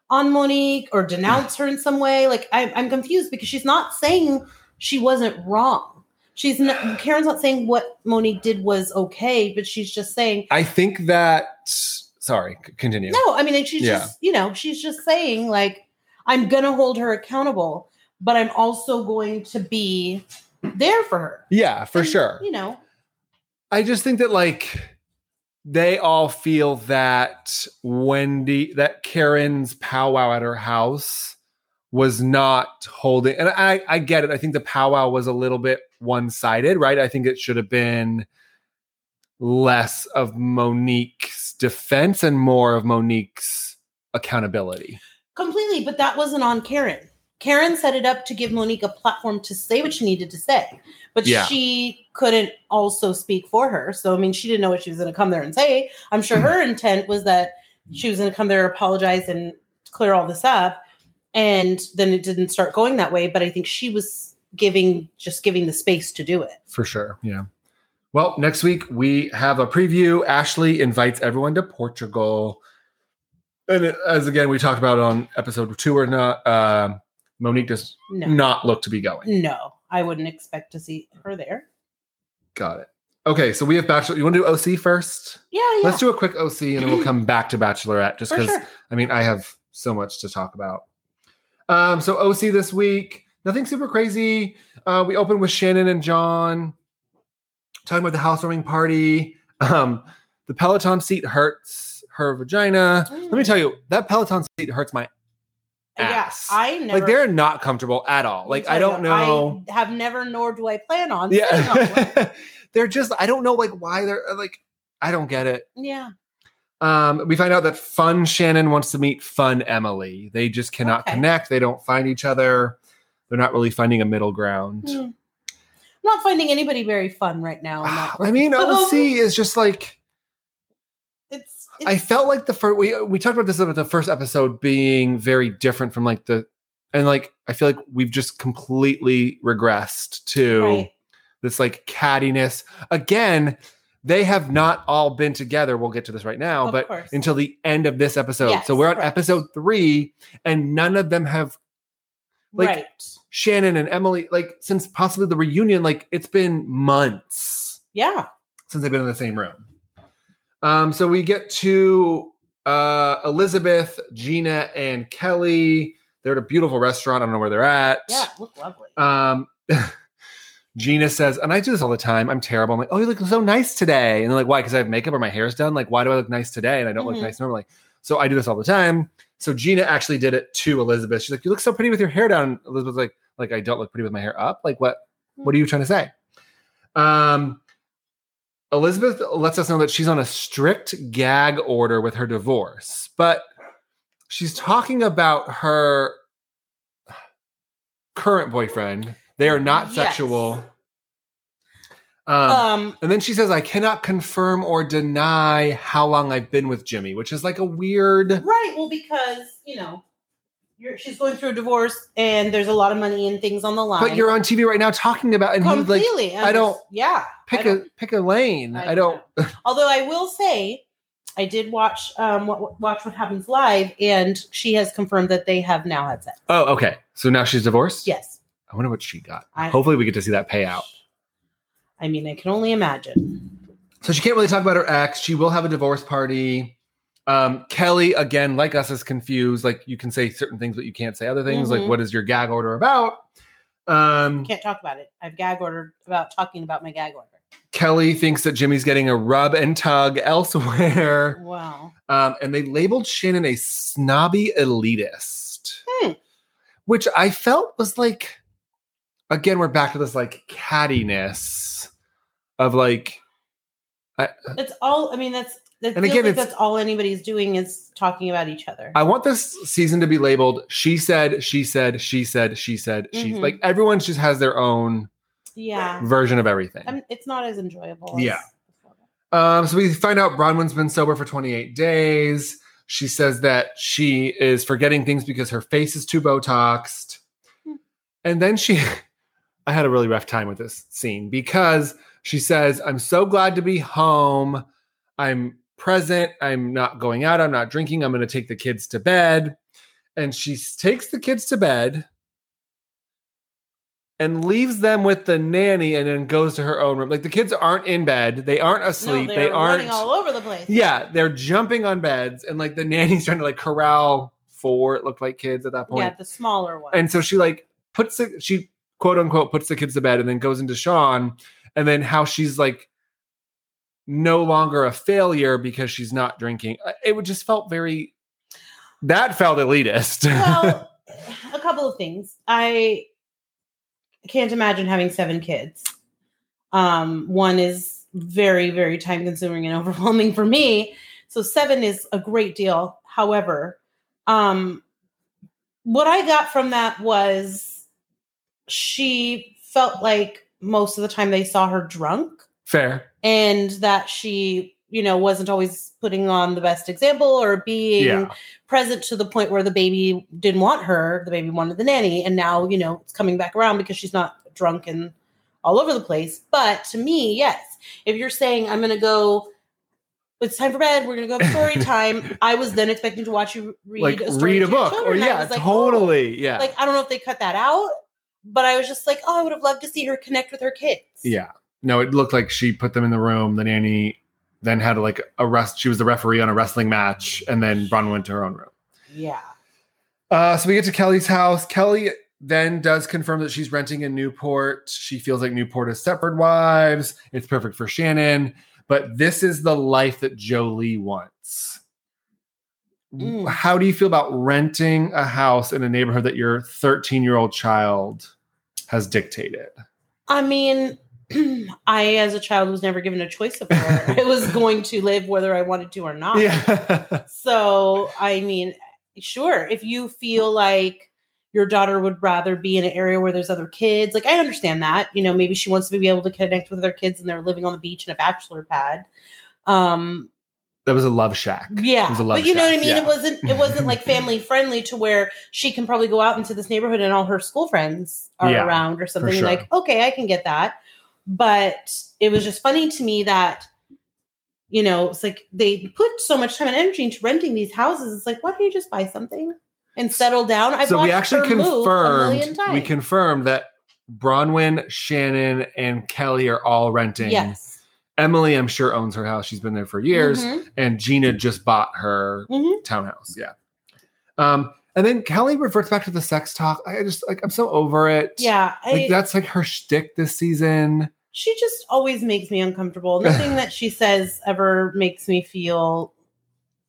on Monique or denounce her in some way? Like I, I'm confused because she's not saying she wasn't wrong. She's not, Karen's not saying what Monique did was okay, but she's just saying I think that sorry, continue. no. I mean, she's Yeah. just you know she's just saying like I'm gonna hold her accountable, but I'm also going to be there for her Yeah, for And, sure. You know, I just think that like they all feel that Wendy, that Karen's powwow at her house was not holding, and I I get it. I think the powwow was a little bit one sided, right? I think it should have been less of Monique's defense and more of Monique's accountability. Completely, but that wasn't on Karen. Karen set it up to give Monique a platform to say what she needed to say, but Yeah. she couldn't also speak for her. So, I mean, she didn't know what she was going to come there and say. I'm sure mm-hmm. her intent was that she was going to come there, apologize, and clear all this up. And then it didn't start going that way. But I think she was giving, just giving the space to do it. For sure. Yeah. Well, next week we have a preview. Ashley invites everyone to Portugal. And it- as again, we talked about on episode two or not, um Monique does No, not look to be going. no, I wouldn't expect to see her there. Got it. Okay, so we have Bachelor. You want to do OC first? Yeah, yeah, Let's do a quick OC and then we'll come back to Bachelorette just because sure. I mean, I have so much to talk about. Um, so OC this week, nothing super crazy. Uh, we open with Shannon and John talking about the housewarming party. Um, the Peloton seat hurts her vagina. Let me Mm. tell you, that Peloton seat hurts my Yeah, ass. I never like they're not comfortable at all. Like I don't know. I have never, nor do I plan on. sitting on. Yeah, they're just. I don't know like why they're like. I don't get it. yeah. Um, we find out that Fun Shannon wants to meet Fun Emily. They just cannot Okay. connect. They don't find each other. They're not really finding a middle ground. Hmm. Not finding anybody very fun right now. I mean. OC is just like it's, I felt like the first we we talked about this about the first episode being very different from like the and like I feel like we've just completely regressed to right. this like cattiness again. They have not all been together. We'll get to this right now, Of but course. until the end of this episode. Yes, so we're on correct. episode three, and none of them have like- right. Shannon and Emily, like since possibly the reunion, like it's been months Yeah. since they've been in the same room. Um, so we get to uh Elizabeth, Gina, and Kelly. They're at a beautiful restaurant. I don't know where they're at. Yeah. Look lovely. Um Gina says, and I do this all the time. I'm terrible. I'm like, oh, you look so nice today. And they're like, why? Because I have makeup or my hair's done. Like, why do I look nice today? And I don't Mhm. look nice normally. So I do this all the time. So Gina actually did it to Elizabeth. She's like, you look so pretty with your hair down. Elizabeth's like, like I don't look pretty with my hair up. Like, what? What are you trying to say? Um, Elizabeth lets us know that she's on a strict gag order with her divorce, but she's talking about her current boyfriend. They are not Yes. sexual. Um, Um. and then she says, I cannot confirm or deny how long I've been with Jimmy, which is like a weird. Right. Well, because you know, you're, she's going through a divorce, and there's a lot of money and things on the line. But you're on TV right now talking about, and he's like, completely. I don't- Yeah. pick don't- a pick a lane. I I don't. Although I will say, I did watch um wa- watch what happens live, and she has confirmed that they have now had sex. Oh, okay. So now she's divorced. Yes. I wonder what she got. I- Hopefully, we get to see that payout. I mean, I can only imagine. So she can't really talk about her ex. She will have a divorce party. Um, Kelly, again, like us, is confused. Like you can say certain things, but you can't say other things. Like, Mhm. what is your gag order about? Um, Can't talk about it. I've gag ordered about talking about my gag order. Kelly thinks that Jimmy's getting a rub and tug elsewhere. Wow. Um, and they labeled Shannon a snobby elitist, Hmm. which I felt was like, again, we're back to this like cattiness of like, I, That's all. I mean, that's. That And again, like it's- that's all anybody's doing is talking about each other. I want this season to be labeled she said, she said, she said, she said, she Mhm. like everyone just has their own yeah. version of everything. I'm, it's not as enjoyable. Yeah. before. Um, so we find out Braunwyn's been sober for 28 days. She says that she is forgetting things because her face is too Botoxed. Hmm. And then she I had a really rough time with this scene because she says, I'm so glad to be home. I'm present. I'm not going out. I'm not drinking. I'm going to take the kids to bed. And she takes the kids to bed and leaves them with the nanny and then goes to her own room. Like the kids aren't in bed. They aren't asleep. no, they aren't running all over the place. yeah, they're jumping on beds, and like the nanny's trying to like corral four. It looked like kids at that point, Yeah, the smaller one. and so she like puts the she quote unquote puts the kids to bed, and then goes into Sean, and then how she's like no longer a failure because she's not drinking. Uh, It would just felt very that felt elitist. well, a couple of things. I can't imagine having seven kids. Um, one is very, very time consuming and overwhelming for me. So seven is a great deal. However, um, what I got from that was she felt like most of the time they saw her drunk. Fair, and that she, you know, wasn't always putting on the best example or being yeah, present to the point where the baby didn't want her, the baby wanted the nanny, and now you know it's coming back around because she's not drunk and all over the place. But to me, yes, if you're saying I'm going to go, it's time for bed, we're going to go story time. I was then expecting to watch you read like a story read a book, oh, or yeah, was like, oh. totally, yeah, Like I don't know if they cut that out, but I was just like, oh, I would have loved to see her connect with her kids. Yeah. No, it looked like she put them in the room. The nanny then had like a rest. She was the referee on a wrestling match, and then Bron went to her own room. yeah. Uh, so we get to Kelly's house. Kelly then does confirm that she's renting in Newport. She feels like Newport is Stepford Wives. It's perfect for Shannon, but this is the life that Jolie wants. Mm. How do you feel about renting a house in a neighborhood that your 13 year old child has dictated? I mean, I, as a child, was never given a choice of where I was going to live, whether I wanted to or not. Yeah. So, I mean, sure, if you feel like your daughter would rather be in an area where there's other kids, like I understand that. You know, maybe she wants to be able to connect with other kids and they're living on the beach in a bachelor pad. Um, that was a love shack. yeah, It was a love but you know what I mean. yeah. It wasn't. It wasn't like family friendly to where she can probably go out into this neighborhood and all her school friends are Yeah, around or something. sure. Like, okay, I can get that. But it was just funny to me that you know it's like they put so much time and energy into renting these houses. It's like, why don't you just buy something and settle down? I've so we actually her move a million confirmed we confirmed that Braunwyn, Shannon, and Kelly are all renting. Yes. Emily, I'm sure, owns her house. She's been there for years. Mhm. And Gina just bought her Mhm. townhouse. Yeah. Um, and then Kelly reverts back to the sex talk. I just like I'm so over it. Yeah, I, Like that's like her shtick this season. she just always makes me uncomfortable. Nothing that she says ever makes me feel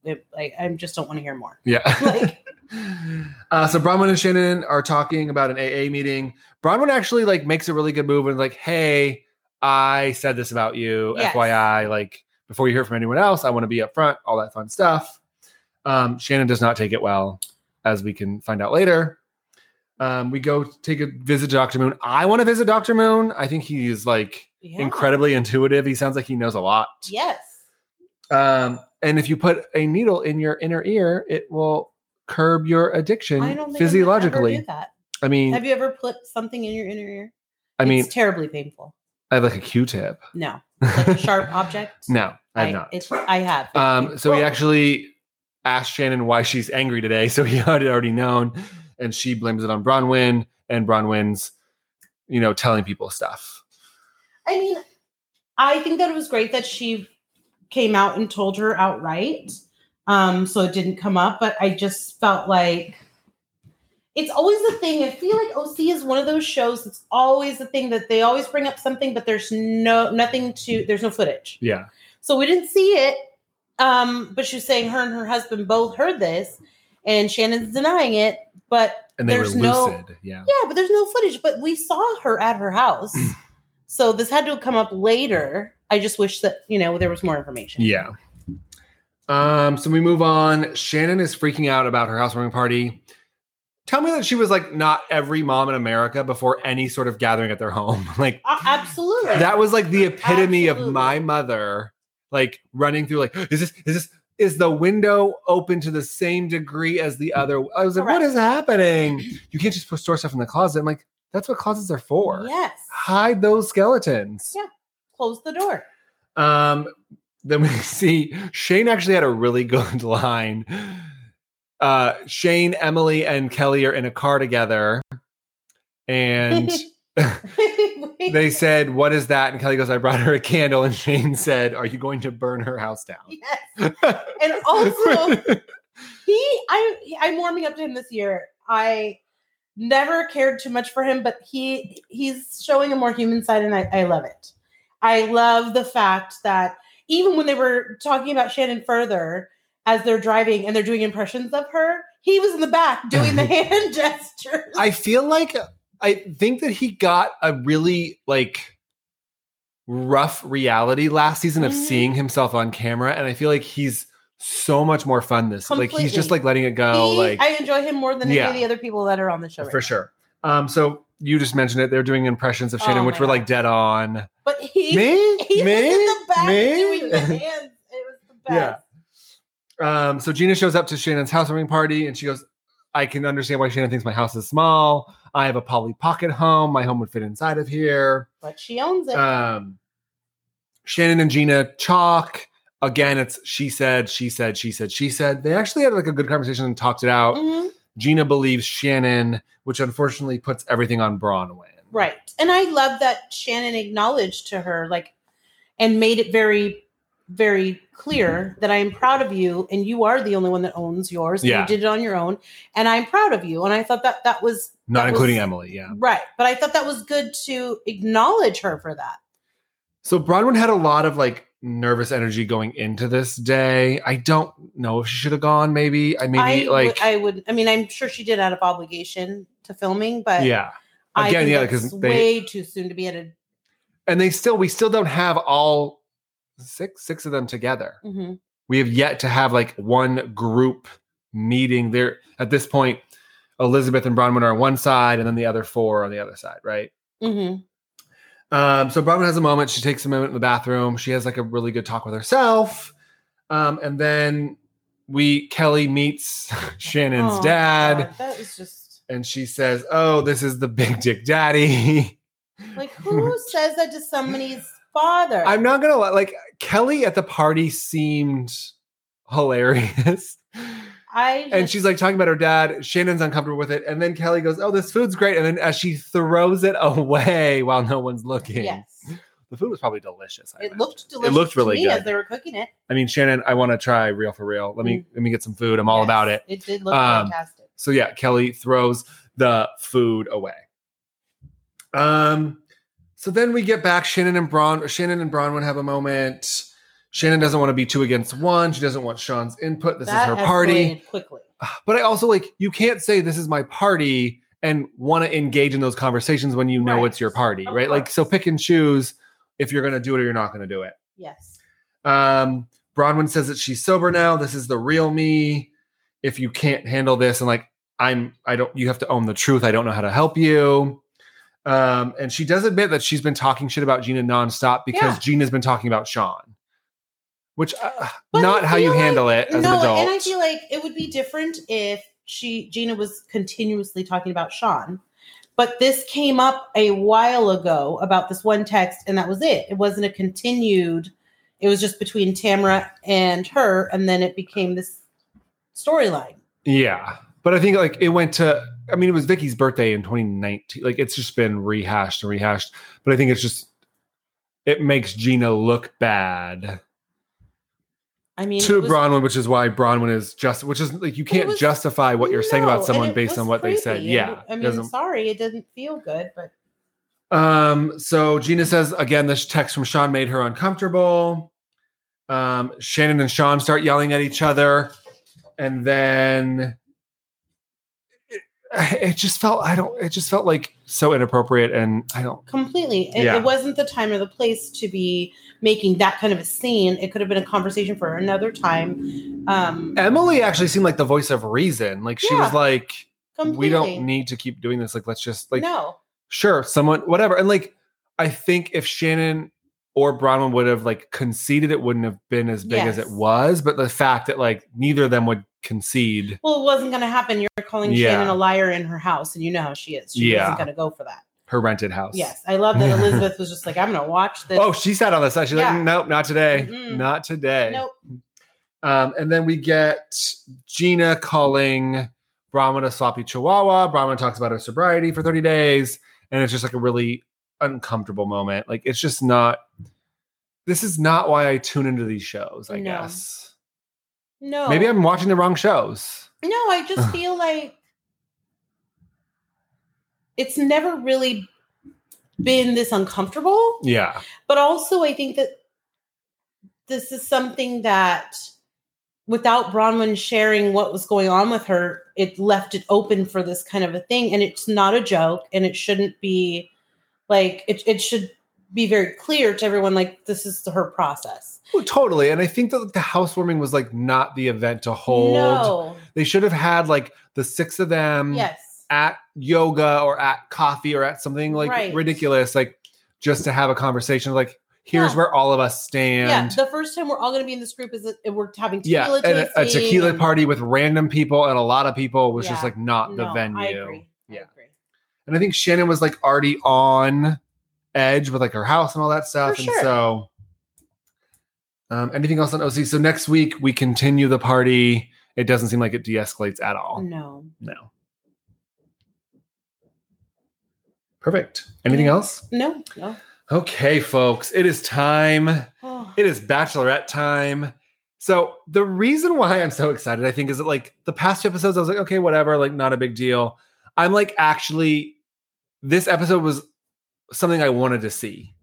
it, like I just don't want to hear more. Yeah. Like- uh, so Braunwyn and Shannon are talking about an AA meeting. Braunwyn actually like makes a really good move and like, hey, I said this about you, Yes. FYI. Like before you hear from anyone else, I want to be upfront, all that fun stuff. Um, Shannon does not take it well, as we can find out later. Um, we go take a visit to Dr. Moon. I want to visit Dr. Moon. I think he's like Yeah. incredibly intuitive. He sounds like he knows a lot. Yes. Um, and if you put a needle in your inner ear, it will curb your addiction I don't think I physiologically. ever do that. I mean, Have you ever put something in your inner ear? I mean, it's terribly painful. I have like a Q-tip. No, like a sharp object. No, I have not. It's, I have. Um, so we actually asked Shannon why she's angry today. So he had already known, and she blames it on Braunwyn, and Braunwyn's, you know, telling people stuff. I mean, I think that it was great that she came out and told her outright. Um, so it didn't come up, but I just felt like it's always the thing. I feel like OC is one of those shows that's always the thing that they always bring up something, but there's no nothing to there's no footage. Yeah, So we didn't see it. Um, but she was saying her and her husband both heard this, and Shannon's denying it. But and they There's were no- Yeah, yeah, but there's no footage. But we saw her at her house. so this had to come up later. I just wish that, you know, there was more information. yeah. Um, so we move on. Shannon is freaking out about her housewarming party. Tell me that she was like not every mom in America before any sort of gathering at their home. like A- absolutely. that was like the epitome of my mother like running through like is this is this is the window open to the same degree as the other i was like what Correct. is happening you can't just put store stuff in the closet i'm like That's what closets are for. Yes. Hide those skeletons. Yeah. Close the door. Um, then we see Shane actually had a really good line. Uh, Shane, Emily, and Kelly are in a car together, and they said, "What is that?" And Kelly goes, "I brought her a candle." And Shane said, "Are you going to burn her house down?" yes. And also, he, I, I'm warming up to him this year. I never cared too much for him, but he, he's showing a more human side, and I, I love it. I love the fact that even when they were talking about Shannon further as they're driving and they're doing impressions of her, he was in the back doing the hand gestures. I feel like I think that he got a really like rough reality last season of Mhm. seeing himself on camera, and I feel like he's so much more fun this. Like he's just like letting it go. He- like I enjoy him more than Yeah. any of the other people that are on the show. right for now. sure. Um, so you just mentioned it. They're doing impressions of Oh Shannon, my which were like dead on. But he, Me? he Me? was in the back Me? doing the hands. It was the best. Yeah. Um, so Gina shows up to Shannon's housewarming party and she goes, I can understand why Shannon thinks my house is small. I have a Polly Pocket home. My home would fit inside of here. But she owns it. Um, Shannon and Gina talk. Again, it's she said, she said, she said, she said. They actually had like a good conversation and talked it out. Mhm. Gina believes Shannon, which unfortunately puts everything on Braunwyn. Right. And I love that Shannon acknowledged to her, like, and made it very, very clear that I am proud of you and you are the only one that owns yours. Yeah. You did it on your own. And I'm proud of you. And I thought that that was Not that including was- Emily, yeah. right. But I thought that was good to acknowledge her for that. So Braunwyn had a lot of like nervous energy going into this day. I don't know if she should have gone. Maybe I maybe I like would, I would, I mean, I'm sure she did out of obligation to filming, but yeah. I Again, yeah, because way too soon to be at a. and they still we still don't have all six six of them together. mhm. We have yet to have like one group meeting. There at this point, Elizabeth and Braunwyn are on one side, and then the other four are on the other side, right? Mhm. Um, so Braunwyn has a moment. She takes a moment in the bathroom. She has like a really good talk with herself. Um, and then we Kelly meets Shannon's Oh, dad, God, that is just and she says, "Oh, this is the big dick daddy." like who says that to somebody's father? I'm not gonna lie, like Kelly at the party seemed hilarious. I And she's like talking about her dad. Shannon's uncomfortable with it. And then Kelly goes, Oh, this food's great. And then as she throws it away while no one's looking, yes, the food was probably delicious. I it imagine. looked delicious. It looked to really me good. as they were cooking it. I mean, Shannon, I want to try real for real. Let me let me get some food. I'm all Yes, about it. It did look Um, fantastic. So yeah, Kelly throws the food away. Um, so then we get back. Shannon and Braun, Shannon and Braunwyn have a moment. Shannon doesn't want to be two against one. She doesn't want Sean's input. This That is her party. quickly. But I also like you can't say this is my party and want to engage in those conversations when you know Right. it's your party, Of right? Like so pick and choose if you're going to do it or you're not going to do it. Yes. Um, Braunwyn says that she's sober now. This is the real me. If you can't handle this, and like I'm, I don't. You have to own the truth. I don't know how to help you. Um, and she does admit that she's been talking shit about Gina nonstop because Yeah. Gina's been talking about Sean, which uh, not how you feel handle it as no, an adult. and I feel like it would be different if she Gina was continuously talking about Sean. But this came up a while ago about this one text, and that was it. It wasn't a continued. It was just between Tamra and her, and then it became this storyline. Yeah. But I think like it went to I mean it was Vicki's birthday in 2019. Like it's just been rehashed and rehashed. But I think it's just it makes Gina look bad I mean, to was- Braunwyn, which is why Braunwyn is just which is like you can't was- justify what you're saying about someone based on what they said. Yeah. I mean, doesn't- sorry, it doesn't feel good, but Um, so Gina says again, this text from Sean made her uncomfortable. Um, Shannon and Sean start yelling at each other, and then it, just felt I don't. It just felt like so inappropriate, and I don't. completely. It, Yeah. it wasn't the time or the place to be making that kind of a scene. It could have been a conversation for another time. Um, Emily actually seemed like the voice of reason. Like she was like, completely. "We don't need to keep doing this. Like let's just like no. sure, someone whatever." And like I think if Shannon or Braunwyn would have like conceded, it wouldn't have been as big as it was. But the fact that like neither of them would concede. Well, it wasn't going to happen. You're calling Yeah. Shannon a liar in her house, and you know how she is. She Yeah. wasn't going to go for that. Her rented house. Yes, I love that Elizabeth was just like, "I'm going to watch this." Oh, she sat on the side. She's Yeah. like, nope, not today. Mm-mm. Not today. nope. Um, and then we get Gina calling Braunwyn a sloppy chihuahua. Braunwyn talks about her sobriety for 30 days. And it's just like a really uncomfortable moment. Like, it's just not, this is not why I tune into these shows, I No. guess. No, Maybe I'm watching the wrong shows. No, I just feel like it's never really been this uncomfortable. Yeah. But also, I think that this is something that, without Braunwyn sharing what was going on with her, it left it open for this kind of a thing. And it's not a joke, and it shouldn't be like it. It should be very clear to everyone, like this is her process. Well, totally. And I think that the housewarming was like not the event to hold. No. They should have had like the six of them. Yes. at yoga or at coffee or at something like Right. ridiculous, like just to have a conversation. Like, here's Yeah. where all of us stand. yeah. The first time we're all going to be in this group is that we're having Yeah, and a, a tequila and- party with random people and a lot of people was just like not the venue. I agree. I Yeah. agree. And I think Shannon was like already on edge with like her house and all that stuff. For and sure. so, um, anything else on OC? So next week we continue the party. It doesn't seem like it de-escalates at all. No. No. Perfect. Anything Yeah. else? No. No. Okay, folks, it is time. Oh, It is bachelorette time. So the reason why I'm so excited, I think, is that like the past two episodes, I was like, okay, whatever, like not a big deal. I'm like, actually, this episode was something I wanted to see.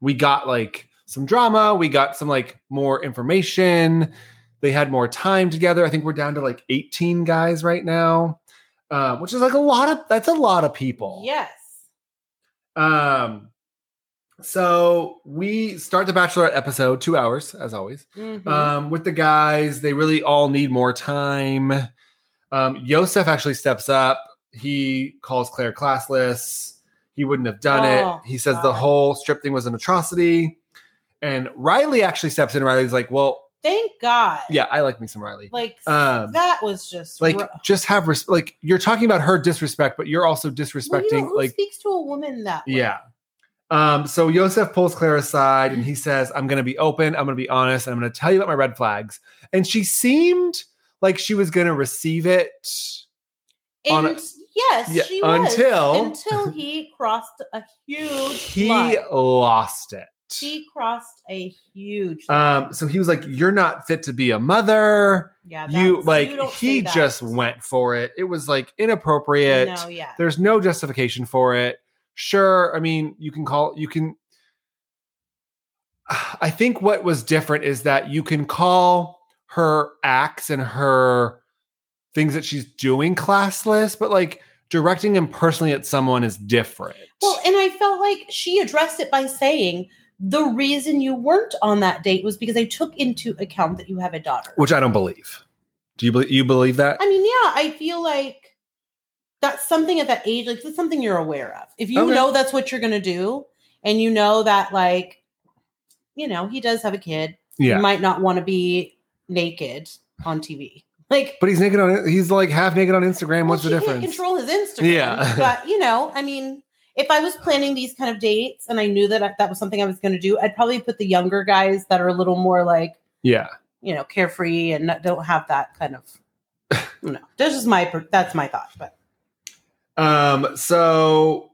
We got like some drama, we got some like more information. They had more time together. I think we're down to like 18 guys right now, uh, which is like a lot of that's a lot of people. yes. Um, so we start the Bachelorette episode, two hours as always. Mhm. Um, with the guys, they really all need more time. Um, Yosef actually steps up. He calls Clare classless. He wouldn't have done Oh, it. He says the whole strip thing was an atrocity. And Riley actually steps in. Riley's like, "Well, Thank God. yeah, I like me some Riley. Like Um, that was just Like, ru- just have res- like you're talking about her disrespect, but you're also Well, disrespecting you know, like speaks to a woman that way? Yeah. Um, so Yosef pulls Clare aside and he says, I'm going to be open. I'm going to be honest. And I'm going to tell you about my red flags. And she seemed like she was going to receive it. On And a- yes, Yeah, she was until- until he crossed a huge He line. lost it. He crossed a huge line. Um, so he was like, You're not fit to be a mother. yeah, You like, you he just went for it. It was like inappropriate. No, yeah. There's no justification for it. Sure, I mean, you can call you can I think what was different is that you can call her acts and her things that she's doing classless, but like directing him personally at someone is different. Well, and I felt like she addressed it by saying the reason you weren't on that date was because I took into account that you have a daughter. which I don't believe. Do you believe you believe that? I mean, yeah, I feel like that's something at that age, like that's something you're aware of. If you Okay. know that's what you're gonna do, and you know that, like, you know, he does have a kid, yeah. you might not want to be naked on TV. Like, but he's naked on he's like half naked on Instagram. well, What's the difference? Can't control his Instagram. Yeah. but you know, I mean, if I was planning these kind of dates and I knew that I, that was something I was going to do, I'd probably put the younger guys that are a little more like yeah. you know carefree and not, don't have that kind of. You know, that's just my that's my thought. But Um, so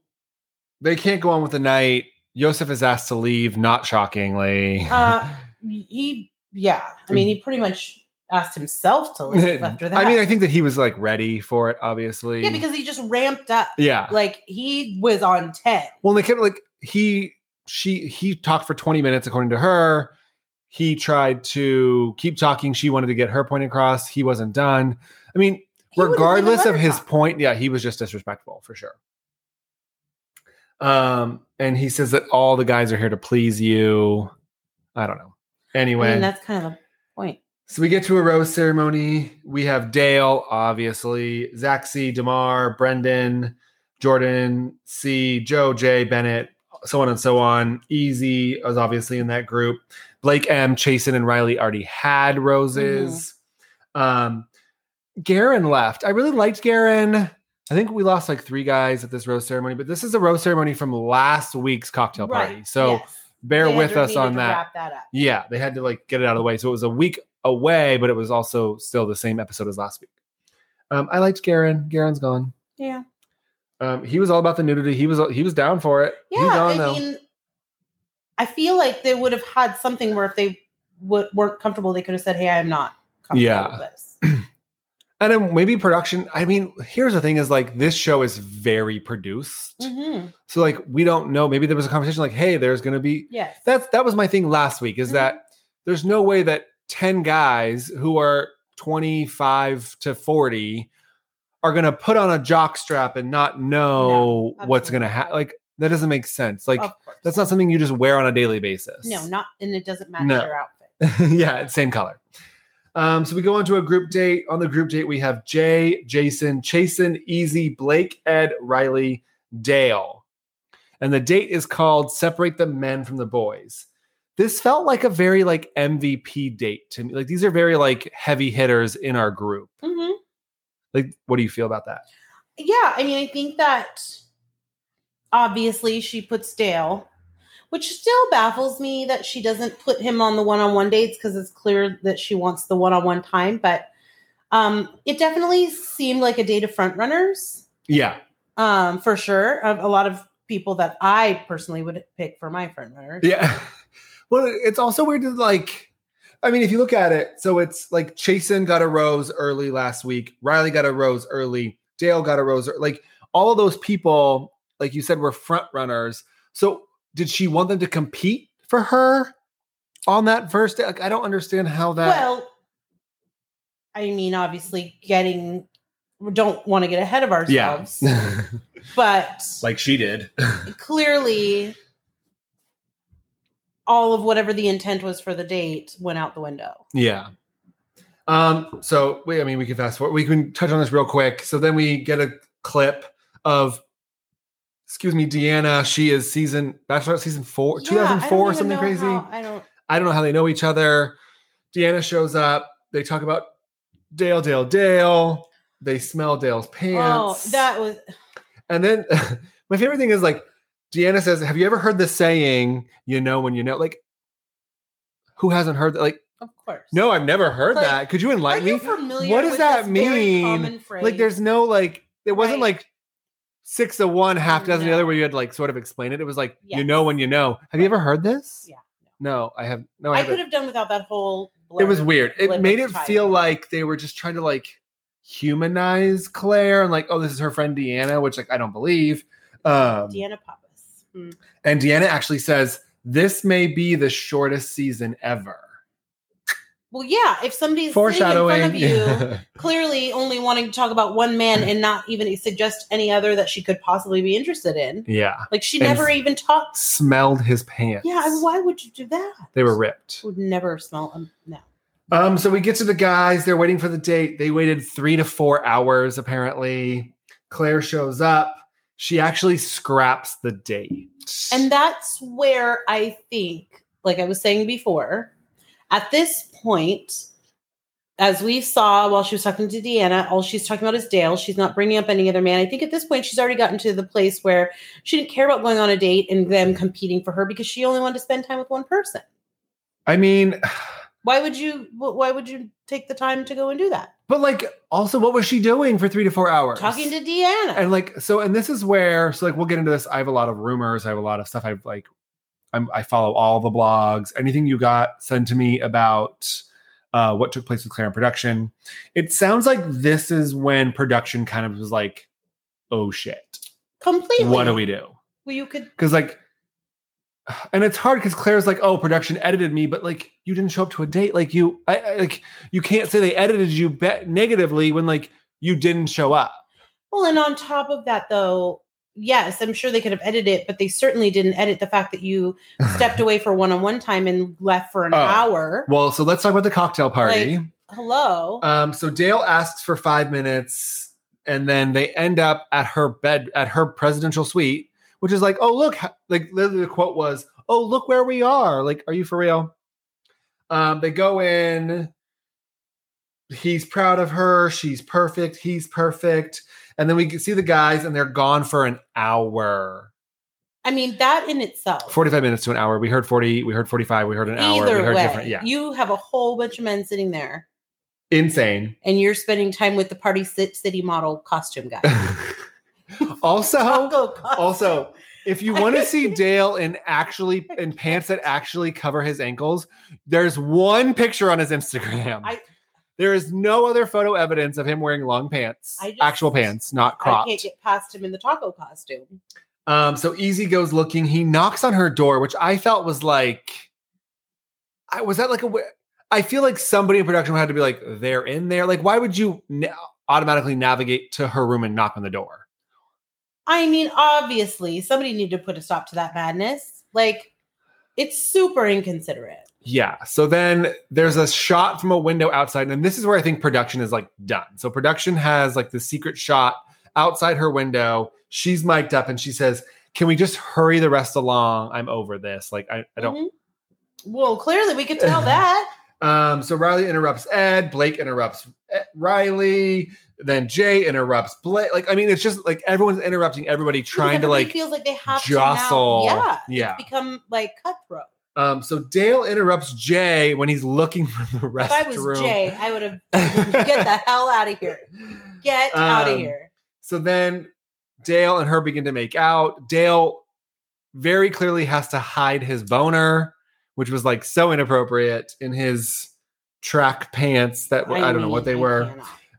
they can't go on with the night. Yosef is asked to leave, not shockingly. uh, he, yeah, I mean, he pretty much asked himself to leave after that. I mean, I think that he was like ready for it, obviously. yeah, because he just ramped up. yeah. Like he was on ten. Well, they kept like he she he talked for 20 minutes according to her. He tried to keep talking. She wanted to get her point across. He wasn't done. I mean, He regardless of his talk. point, yeah, he was just disrespectful for sure. Um, and he says that all the guys are here to please you. I don't know. Anyway, I mean, that's kind of the point. So we get to a rose ceremony. We have Dale, obviously, Zach C, Demar, Brendan, Jordan C, Joe J, Bennett, so on and so on. Easy was obviously in that group. Blake M, Chasen, and Riley already had roses. Um, Garin left. I really liked Garin. I think we lost like three guys at this rose ceremony, but this is a rose ceremony from last week's cocktail party. So yes. bear They with us on that. That. Yeah, they had to like get it out of the way. So it was a week away, but it was also still the same episode as last week. Um, I liked Garin. Garin's gone. Yeah. Um, he was all about the nudity. He was he was down for it. Yeah. I now. mean, I feel like they would have had something where if they w- weren't comfortable, they could have said, "Hey, I'm not comfortable Yeah. with this." and then maybe production. I mean, here's the thing: is like this show is very produced. Mhm. So like we don't know. Maybe there was a conversation like, hey, there's going to be Yes. that's that was my thing last week. Is Mhm. that there's no way that ten guys who are 25 to 40 are going to put on a jock strap and not know No, what's going to happen. Like that doesn't make sense. Like that's not something you just wear on a daily basis. no, not and it doesn't match No. your outfit. yeah, it's same color. Um, so we go on to a group date. On the group date, we have Jay, Jason, Chasen, Easy, Blake, Ed, Riley, Dale. And the date is called Separate the Men from the Boys. This felt like a very like MVP date to me. Like these are very like heavy hitters in our group. hmm Like, what do you feel about that? Yeah, I mean, I think that obviously she puts Dale, which still baffles me that she doesn't put him on the one-on-one dates because it's clear that she wants the one-on-one time. But um, it definitely seemed like a date of front runners, Yeah. um, for sure. A, a lot of people that I personally would pick for my front runners. Yeah. Well, it's also weird to like. I mean, if you look at it, so it's like Chasen got a rose early last week. Riley got a rose early. Dale got a rose. ear- Like all of those people, like you said, were front runners. So did she want them to compete for her on that first day? Like, I don't understand how that. Well, I mean, obviously, getting we don't want to get ahead of ourselves. yeah. ourselves, but like she did. clearly all of whatever the intent was for the date went out the window. Yeah. Um, so we I mean we can fast forward. We can touch on this real quick. So then we get a clip of excuse me, Deanna. She is season Bachelor season four, Yeah, 2004, even something crazy. how- I don't. I don't know how they know each other. Deanna shows up. They talk about Dale, Dale, Dale. They smell Dale's pants. Oh, pants. that was and then my favorite thing is like Deanna says, Have you ever heard the saying, you know when you know? Like, who hasn't heard that? Like, of course. no, I've never heard Like, that. Could you enlighten you me? What does that mean? Like, there's no like, it wasn't Right. like six of one, half dozen the other, where you had like sort of explain it. It was like, you know when you know. Have you ever heard this? Yeah, No, I have. No, I, I could have done without that whole. It was weird. It made it feel like they were just trying to like humanize Clare and like, oh, this is her friend Deanna, which like I don't believe. Um, Deanna Pappas. Hmm. and Deanna actually says this may be the shortest season ever. Well, yeah. If somebody's sitting in Foreshadowing. front of you, clearly only wanting to talk about one man and not even suggest any other that she could possibly be interested in, yeah. like she And never even talked. Smelled his pants. Yeah, I mean, why would you do that? They were ripped. Would never smell them. No. Um, so we get to the guys. They're waiting for the date. They waited three to four hours, apparently. Clare shows up. She actually scraps the date. And that's where I think, like I was saying before, at this point, as we saw while she was talking to Deanna, all she's talking about is Dale. She's not bringing up any other man. I think at this point, she's already gotten to the place where she didn't care about going on a date and them competing for her because she only wanted to spend time with one person. I mean, Why would you? Why would you take the time to go and do that? but like, also, what was she doing for three to four hours? Talking to Deanna. and like so and this is where so like we'll get into this i have a lot of rumors i have a lot of stuff i've like I'm, i follow all the blogs anything you got sent to me about uh, what took place with clare in production it sounds like this is when production kind of was like oh shit Completely. what do we do Well, you could. because like and it's hard because clare's like oh production edited me but like you didn't show up to a date like you I, I like you can't say they edited you be- negatively when like you didn't show up Well, and on top of that, though, yes, I'm sure they could have edited it, but they certainly didn't edit the fact that you stepped away for one-on-one time and left for an Oh. hour. well so let's talk about the cocktail party Hello. Um, so Dale asks for five minutes, and then they end up at her bed at her presidential suite, which is like, oh look, like literally the quote was, oh look where we are. Like, are you for real? Um, they go in. he's proud of her. She's perfect. He's perfect. And then we can see the guys, and they're gone for an hour. I mean, that in itself. 45 minutes to an hour. We heard 40, we heard 45, we heard an hour. Either We heard way, different. Yeah. you have a whole bunch of men sitting there, Insane. and you're spending time with the Party Ci- City model costume guy. also, also, if you want to see Dale in actually in pants that actually cover his ankles, there's one picture on his Instagram. I- there is no other photo evidence of him wearing long pants, I just- actual pants, not I cropped. can't get past him in the taco costume. Um, so Easy goes looking. He knocks on her door, which I felt was like, I was that like a. I feel like somebody in production had to be like, they're in there. Like, why would you na- automatically navigate to her room and knock on the door? I mean, obviously, somebody needed to put a stop to that madness. Like, it's super inconsiderate. Yeah. So then there's a shot from a window outside, and this is where I think production is like done. So production has like the secret shot outside her window. She's mic'd up, and she says, "Can we just hurry the rest along? I'm over this. Like, I, I don't." Mhm. Well, clearly, we could tell that. Um, so Riley interrupts Ed, Blake interrupts Ed- Riley, then Jay interrupts Blake. Like, I mean, it's just like everyone's interrupting everybody, trying to like feels like they have jostle. To now, yeah, yeah. become like cutthroat. Um, so Dale interrupts Jay when he's looking for the If I was restroom. Jay, I would have get the hell out of here. Get out of Um, here. So then Dale and her begin to make out. Dale very clearly has to hide his boner, which was like so inappropriate in his track pants that were, I, don't know what they I were.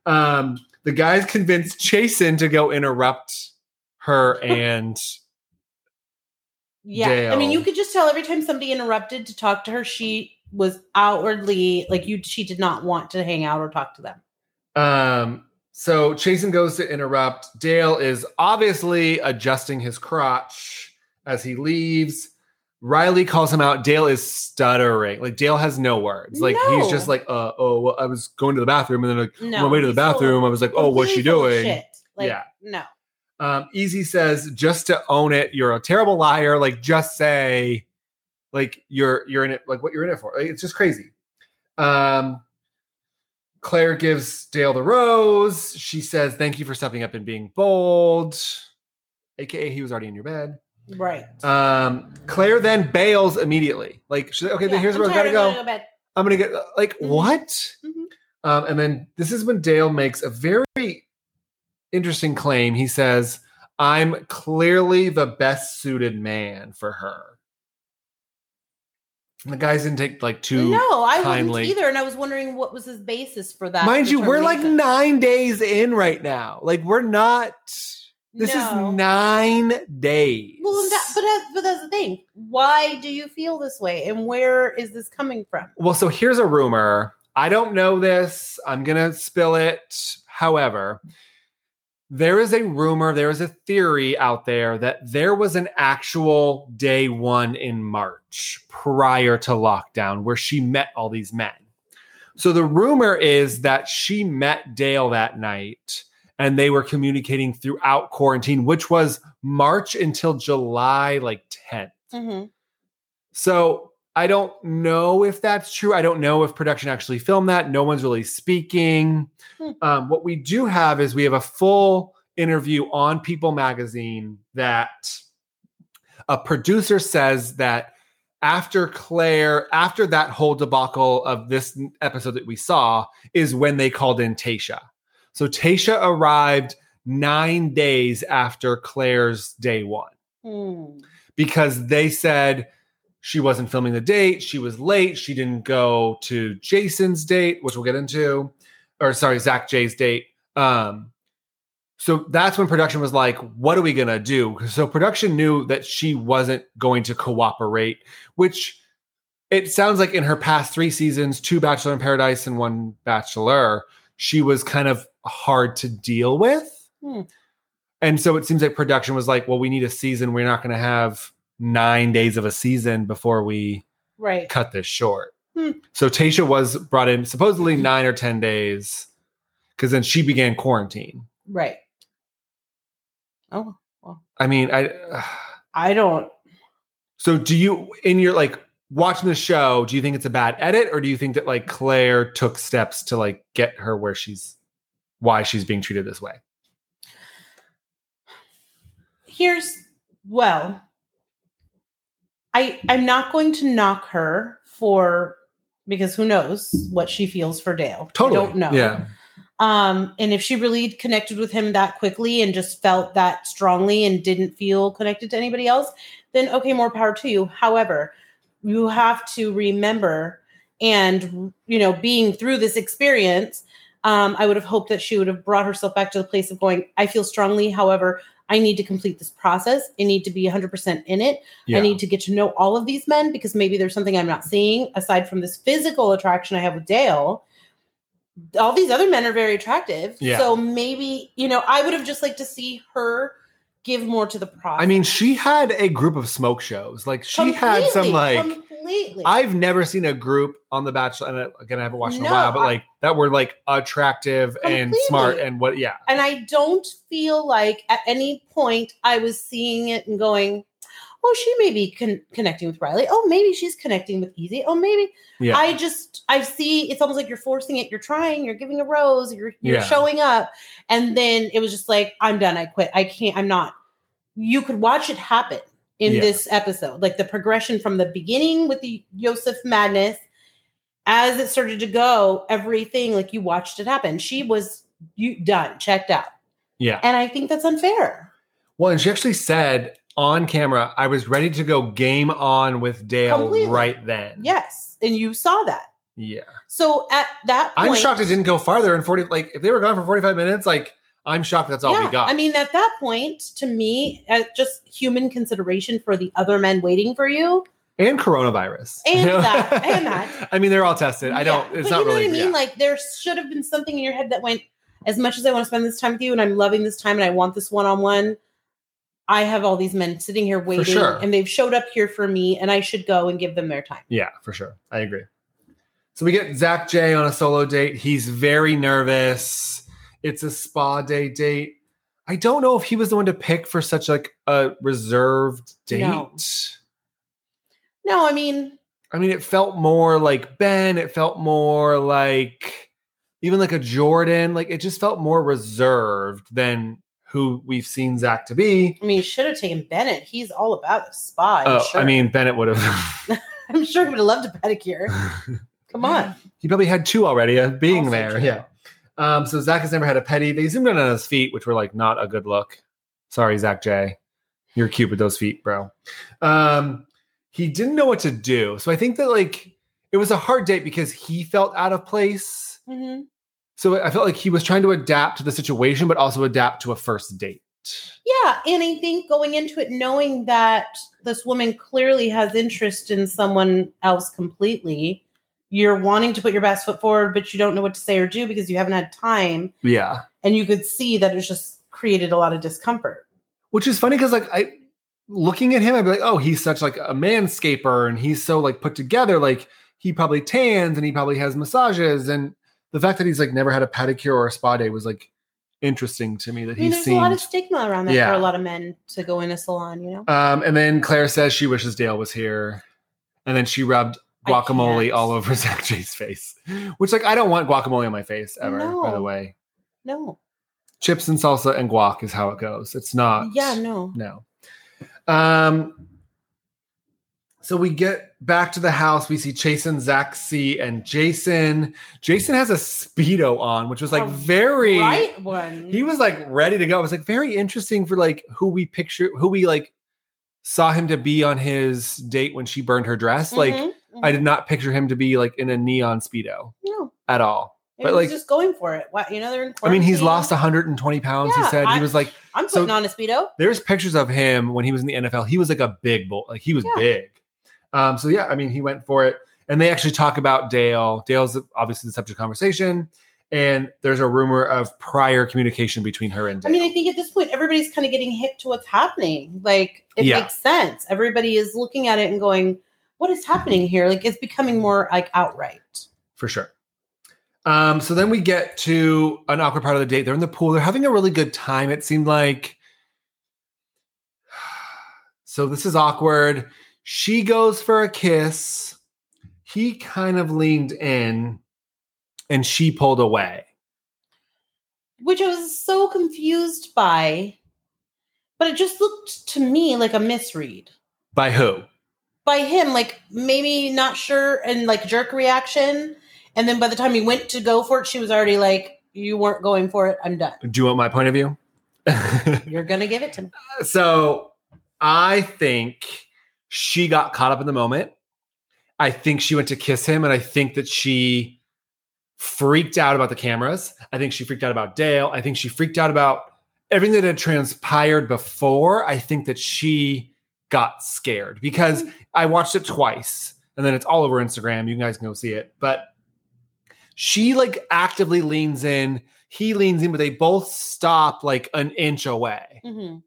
Um, the guys convinced Chasen to go interrupt her and Yeah, I mean, you could just tell every time somebody interrupted to talk to her, she was outwardly like you. She did not want to hang out or talk to them. um so Chasen goes to interrupt. Dale is obviously adjusting his crotch as he leaves. Riley calls him out. Dale is stuttering. Like Dale has no words. Like he's just like, uh, oh, well, I was going to the bathroom, and then like, No, on my way to the he's full of- bathroom, I was like, oh, what's she completely full of doing? Like, Yeah. no. Um, Easy says just to own it, you're a terrible liar. Like just say, like you're you're in it, like what you're in it for. Like, it's just crazy. Um, Clare gives Dale the rose. She says, "Thank you for stepping up and being bold." AKA, he was already in your bed. Right. Um, Clare then bails immediately. Like, she's like, okay, Yeah, then here's I'm where I gotta tired, I'm go. bed. I'm gonna get like Mhm. what? Mhm. Um, and then this is when Dale makes a very interesting claim. He says, "I'm clearly the best suited man for her." And the guys didn't take like two. No, I kindly. wouldn't either, and I was wondering what was his basis for that. Mind you, we're like nine days in right now. Like we're not. This No. is nine days. Well, that, but that's, but that's the thing. Why do you feel this way, and where is this coming from? Well, so here's a rumor. I don't know this. I'm going to spill it. However, there is a rumor, there is a theory out there that there was an actual day one in March prior to lockdown where she met all these men. So the rumor is that she met Dale that night and they were communicating throughout quarantine, which was March until July like 10th. Mm-hmm. So I don't know if that's true. I don't know if production actually filmed that. No one's really speaking. Hmm. Um, what we do have is we have a full interview on People Magazine that a producer says that after Clare, after that whole debacle of this episode that we saw, is when they called in Tayshia. So Tayshia arrived nine days after Clare's day one Hmm. because they said she wasn't filming the date. She was late. She didn't go to Jason's date, which we'll get into, or sorry, Zach Jay's date. Um, so that's when production was like, what are we going to do? So production knew that she wasn't going to cooperate, which it sounds like in her past three seasons, two Bachelor in Paradise and one Bachelor, she was kind of hard to deal with. Hmm. And so it seems like production was like, well, we need a season. We're not going to have nine days of a season before we Right. cut this short. Hmm. So Tayshia was brought in supposedly nine or 10 days because then she began quarantine. Right. Oh, well. I mean, I. I don't. So do you, in your like, watching the show, do you think it's a bad edit, or do you think that like Clare took steps to like get her where she's, why she's being treated this way? Here's well, I I'm not going to knock her for because who knows what she feels for Dale. Totally. I don't know. Yeah. Um, and if she really connected with him that quickly and just felt that strongly and didn't feel connected to anybody else, then okay, more power to you. However, you have to remember, and you know, being through this experience, um, I would have hoped that she would have brought herself back to the place of going, I feel strongly. However, I need to complete this process. I need to be 100% in it. Yeah. I need to get to know all of these men because maybe there's something I'm not seeing aside from this physical attraction I have with Dale. All these other men are very attractive. Yeah. So maybe, you know, I would have just liked to see her give more to the process. I mean, she had a group of smoke shows. Like she had some Completely, like completely. I've never seen a group on The Bachelor, and again, I haven't watched in a while, but like that were like attractive and smart and what, yeah, and I don't feel like at any point I was seeing it and going, "Oh, she may be con- connecting with Riley. Oh, maybe she's connecting with Eazy. Oh, maybe." yeah, I just I see it's almost like you're forcing it. You're trying. You're giving a rose. You're you're Yeah. showing up, and then it was just like I'm done. I quit. I can't. I'm not. You could watch it happen in Yeah. this episode, like the progression from the beginning with the Yosef madness, as it started to go, everything like you watched it happen. She was you done, checked out, yeah. and I think that's unfair. Well, and she actually said on camera, "I was ready to go game on with Dale Completely. right then." Yes, and you saw that. yeah. So at that, point, I'm shocked it didn't go farther in 40. Like if they were gone for 45 minutes, like I'm shocked that's all we got. I mean, at that point, to me, uh, just human consideration for the other men waiting for you. and coronavirus, And that, and that. I mean, they're all tested. I don't. Yeah, It's but not you know really. what I mean. yeah. Like there should have been something in your head that went. As much as I want to spend this time with you, and I'm loving this time, and I want this one on one. I have all these men sitting here waiting, sure. and they've showed up here for me, and I should go and give them their time. Yeah, for sure. I agree. So we get Zach J on a solo date. He's very nervous. It's a spa day date. I don't know if he was the one to pick for such like a reserved date. No. No, I mean, I mean, it felt more like Ben. It felt more like even like a Jordan. Like it just felt more reserved than who we've seen Zach to be. I mean, you should have taken Bennett. He's all about the spa. Oh, sure. I mean, Bennett would have. I'm sure he would have loved a pedicure. Come on. he probably had two already uh, being Also there. true. Yeah. Um, so Zach has never had a petty. They zoomed in on his feet, which were like not a good look. Sorry, Zach J. You're cute with those feet, bro. Um, he didn't know what to do. So I think that like it was a hard date because he felt out of place. Mhm. So I felt like he was trying to adapt to the situation, but also adapt to a first date. Yeah, and I think going into it knowing that this woman clearly has interest in someone else completely, you're wanting to put your best foot forward, but you don't know what to say or do because you haven't had time, Yeah. and you could see that it's just created a lot of discomfort. Which is funny because like I looking at him, I'd be like, oh, he's such like a manscaper and he's so like put together. Like he probably tans and he probably has massages. And the fact that he's like never had a pedicure or a spa day was like interesting to me that I mean, he there's a lot of stigma around that Yeah. for a lot of men to go in a salon, you know? um, and then Clare says she wishes Dale was here. And then she rubbed guacamole all over Zach J's face, which like I don't want guacamole on my face ever, by the way. No. Chips and salsa and guac is how it goes. It's not. Yeah, no. No. Um. So we get back to the house. We see Jason, Zach C, and Jason. Jason has a speedo on, which was like A very. Right one. He was like ready to go. It was like very interesting for like who we picture, who we like saw him to be on his date when she burned her dress. Like Mhm, I did not picture him to be like in a neon speedo no. at all. He But, was like- just going for it. What you know, they're in I mean, he's lost 120 pounds. he Yeah, said he was like I'm so- putting on a speedo. there's pictures of him when he was in the NFL. He was like a big bull, like he was Yeah. big. Um, so yeah, I mean, he went for it, and they actually talk about Dale. Dale's obviously the subject of conversation, and there's a rumor of prior communication between her and I mean, I think at this point, everybody's kind of getting hip to what's happening. Like, it Yeah. makes sense. Everybody is looking at it and going, what is happening here? Like, it's becoming more like outright. for sure. Um, so then we get to an awkward part of the date. They're in the pool. They're having a really good time. It seemed like. So this is awkward. She goes for a kiss. He kind of leaned in and she pulled away. which I was so confused by. But it just looked to me like a misread By who? By him, like maybe not sure and like jerk reaction. And then by the time he went to go for it, she was already like, You weren't going for it. I'm done. Do you want my point of view? You're going to give it to me. so I think she got caught up in the moment. I think she went to kiss him, and I think that she freaked out about the cameras. I think she freaked out about Dale. I think she freaked out about everything that had transpired before. I think that she got scared because I watched it twice and then it's all over Instagram. You guys can go see it. But she like actively leans in. He leans in, but they both stop like an inch away hmm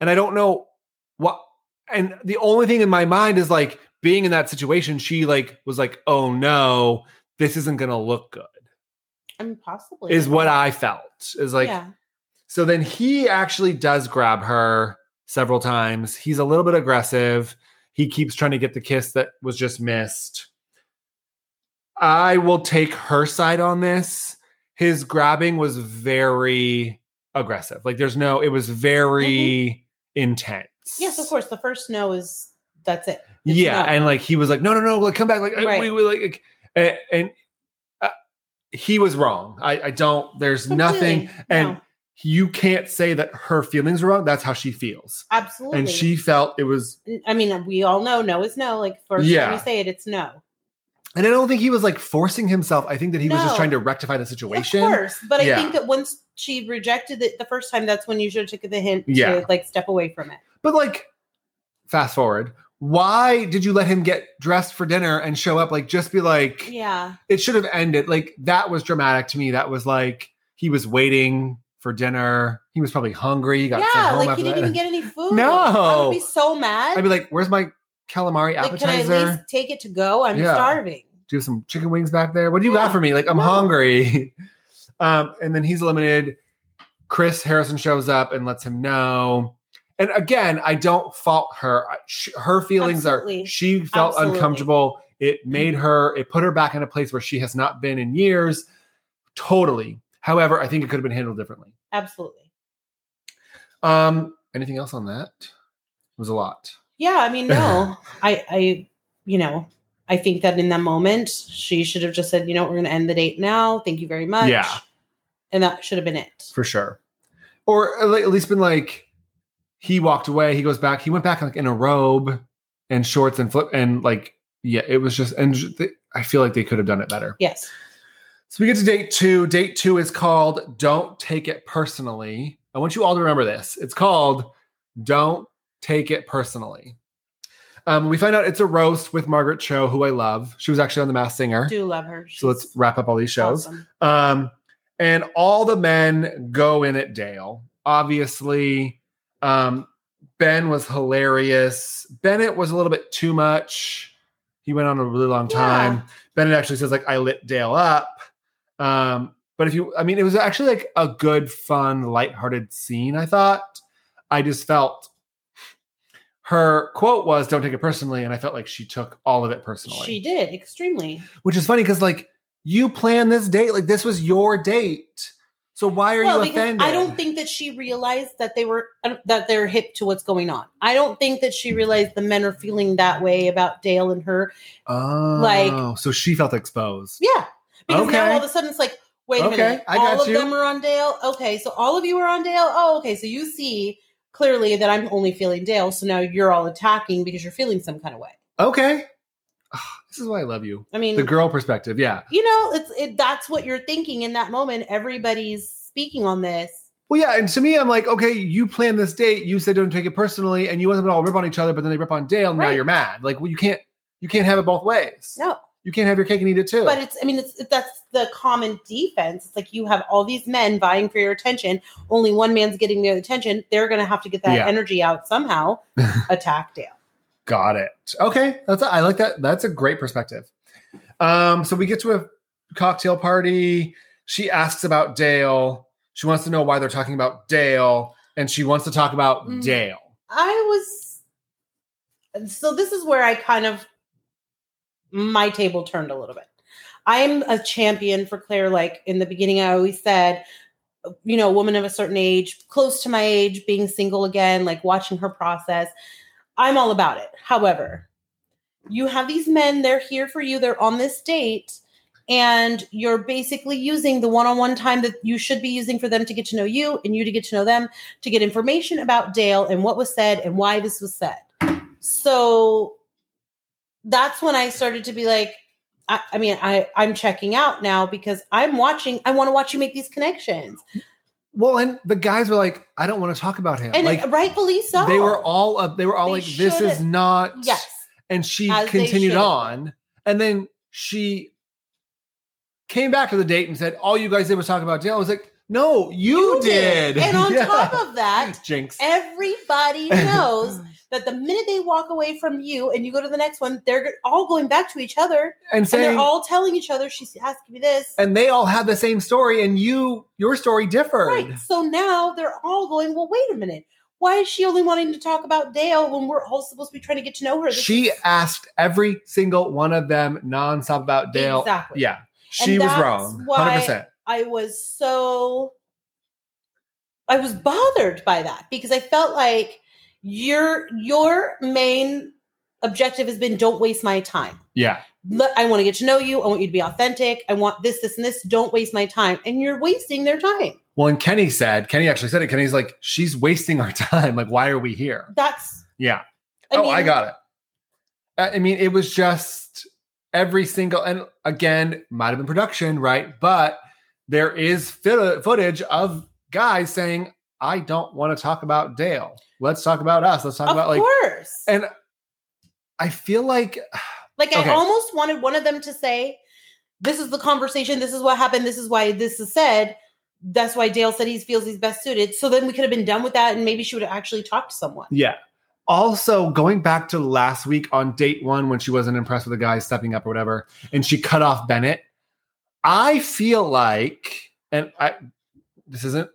and I don't know what. And the only thing in my mind is like being in that situation. She like was like, "Oh no, this isn't gonna look good." I mean, possibly. Is what I felt. Is like yeah. so. Then he actually does grab her several times. He's a little bit aggressive. He keeps trying to get the kiss that was just missed. I will take her side on this. His grabbing was very aggressive. Like there's no, it was very intense. Yes, of course. The first no is that's it. It's Yeah, no. and like he was like, no, no, no, like come back, like uh, Right. we, we like, and, and uh, he was wrong. I, I don't. There's nothing, and No, you can't say that her feelings were wrong. That's how she feels, absolutely. and she felt it was. I mean, we all know no is no. Like first Yeah. time you say it, it's no. And I don't think he was like forcing himself. I think that he was just trying to rectify the situation. Of course, but I think that once she rejected it the first time, that's when you should have took the hint Yeah. to like step away from it. But like, fast forward. Why did you let him get dressed for dinner and show up? Like, just be like, Yeah, it should have ended. Like that was dramatic to me. That was like he was waiting for dinner. He was probably hungry. He got yeah. home Like after he didn't that. even get any food. No. I would be so mad. I'd be like, "Where's my calamari like, can I appetizer? at least take it to go? I'm Yeah. starving. Do you have some chicken wings back there? What do you got for me? Like I'm hungry." um, and then he's eliminated. Chris Harrison shows up and lets him know. And again, I don't fault her. Her feelings Absolutely. are. She felt Absolutely. uncomfortable. It made her. It put her back in a place where she has not been in years. Totally. However, I think it could have been handled differently. Absolutely. Um, anything else on that? It was a lot. Yeah, I mean, no, I, I, you know, I think that in that moment she should have just said, you know, we're going to end the date now. Thank you very much. Yeah. and that should have been it. for sure. Or at least been like, he walked away. He goes back. He went back like in a robe and shorts and flip and like yeah, it was just and I feel like they could have done it better. Yes. So we get to date two. Date two is called "Don't Take It Personally." I want you all to remember this. It's called "Don't Take It Personally." Um, we find out it's a roast with Margaret Cho, who I love. She was actually on The Masked Singer. Do love her. so let's wrap up all these shows. awesome. Um, and all the men go in at Dale. Obviously, um, Ben was hilarious. Bennett was a little bit too much. He went on a really long time. Yeah. Bennett actually says like I lit Dale up. Um, but if you, I mean, it was actually like a good, fun, lighthearted scene. I thought. I just felt her quote was "Don't take it personally," and I felt like she took all of it personally She did extremely. which is funny because like you planned this date like this was your date so why are well, you offended I don't think that she realized that they were uh, that they're hip to what's going on. I don't think that she realized the men are feeling that way about Dale and her. oh like- so she felt exposed Yeah, because now Okay. all of a sudden it's like, wait a Okay, minute, I all of you. them are on Dale. Okay, so all of you are on Dale. Oh, okay, so you see clearly that I'm only feeling Dale. So now you're all attacking because you're feeling some kind of way. okay Ah, this is why i love you I mean, the girl perspective yeah you know, it's it, that's what you're thinking in that moment. Everybody's speaking on this. well yeah and to me i'm like okay you planned this date you said don't take it personally and you wasn't all rip on each other but then they rip on dale and now you're mad like well you can't you can't have it both ways No, you can't have your cake and eat it too but it's i mean it's that's the common defense it's like you have all these men vying for your attention only one man's getting the attention they're going to have to get that Yeah. energy out somehow attack dale Got it. Okay, that's I like that. That's a great perspective. Um, so we get to a cocktail party. She asks about Dale. She wants to know why they're talking about Dale, and she wants to talk about Mm. Dale. i was so this is where I kind of my table turned a little bit. I'm a champion for Clare. Like in the beginning, I always said, you know, a woman of a certain age, close to my age, being single again, like watching her process. I'm all about it. However, you have these men, they're here for you, they're on this date, and you're basically using the one on one time that you should be using for them to get to know you and you to get to know them to get information about Dale and what was said and why this was said. So that's when I started to be like, I, I mean, I, I'm checking out now because I'm watching, I want to watch you make these connections. Well, and the guys were like, I don't want to talk about him. And like rightfully so. they were all uh, they were all They like, this is not yes. and she As continued on and then she came back to the date and said all you guys did was talk about Dale. I was like, no, you, did. And on Yeah. top of that, Jinx. everybody knows that the minute they walk away from you and you go to the next one, they're all going back to each other and and they're all telling each other she's asking me this. and they all have the same story and you your story differed. Right. So now they're all going, well, wait a minute. Why is she only wanting to talk about Dale when we're all supposed to be trying to get to know her? This She is- asked every single one of them nonstop about Dale. Exactly. Yeah. She was wrong. 100%. I was so I was bothered by that because I felt like your your main objective has been don't waste my time. Yeah. I want to get to know you. I want you to be authentic. I want this, this, and this. Don't waste my time. And you're wasting their time. Well, and Kenny said, Kenny actually said it. Kenny's like, she's wasting our time. Like, why are we here? That's Yeah. I oh, mean, I got it. I mean, it was just every single, and again, might have been production, right? But there is footage of guys saying, I don't want to talk about Dale. Let's talk about us. Let's talk Of about like, course. and I feel like, Like Okay. I almost wanted one of them to say, "This is the conversation. This is what happened. This is why this is said. That's why Dale said he feels he's best suited." So then we could have been done with that, and maybe she would have actually talked to someone. yeah. Also, going back to last week on date one when she wasn't impressed with the guy stepping up or whatever, and she cut off Bennett, I feel like, and I, this isn't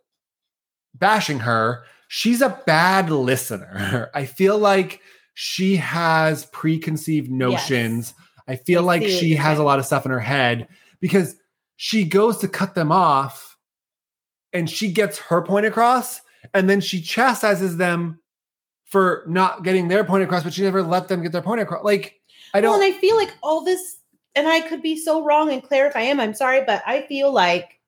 bashing her, she's a bad listener. I feel like she has preconceived notions. I feel I like she has a lot of stuff in her head because she goes to cut them off and she gets her point across and then she chastises them for not getting their point across, but she never let them get their point across. Like, I don't. and I feel like all this, and I could be so wrong. And Clare, if I am, I'm sorry, but I feel like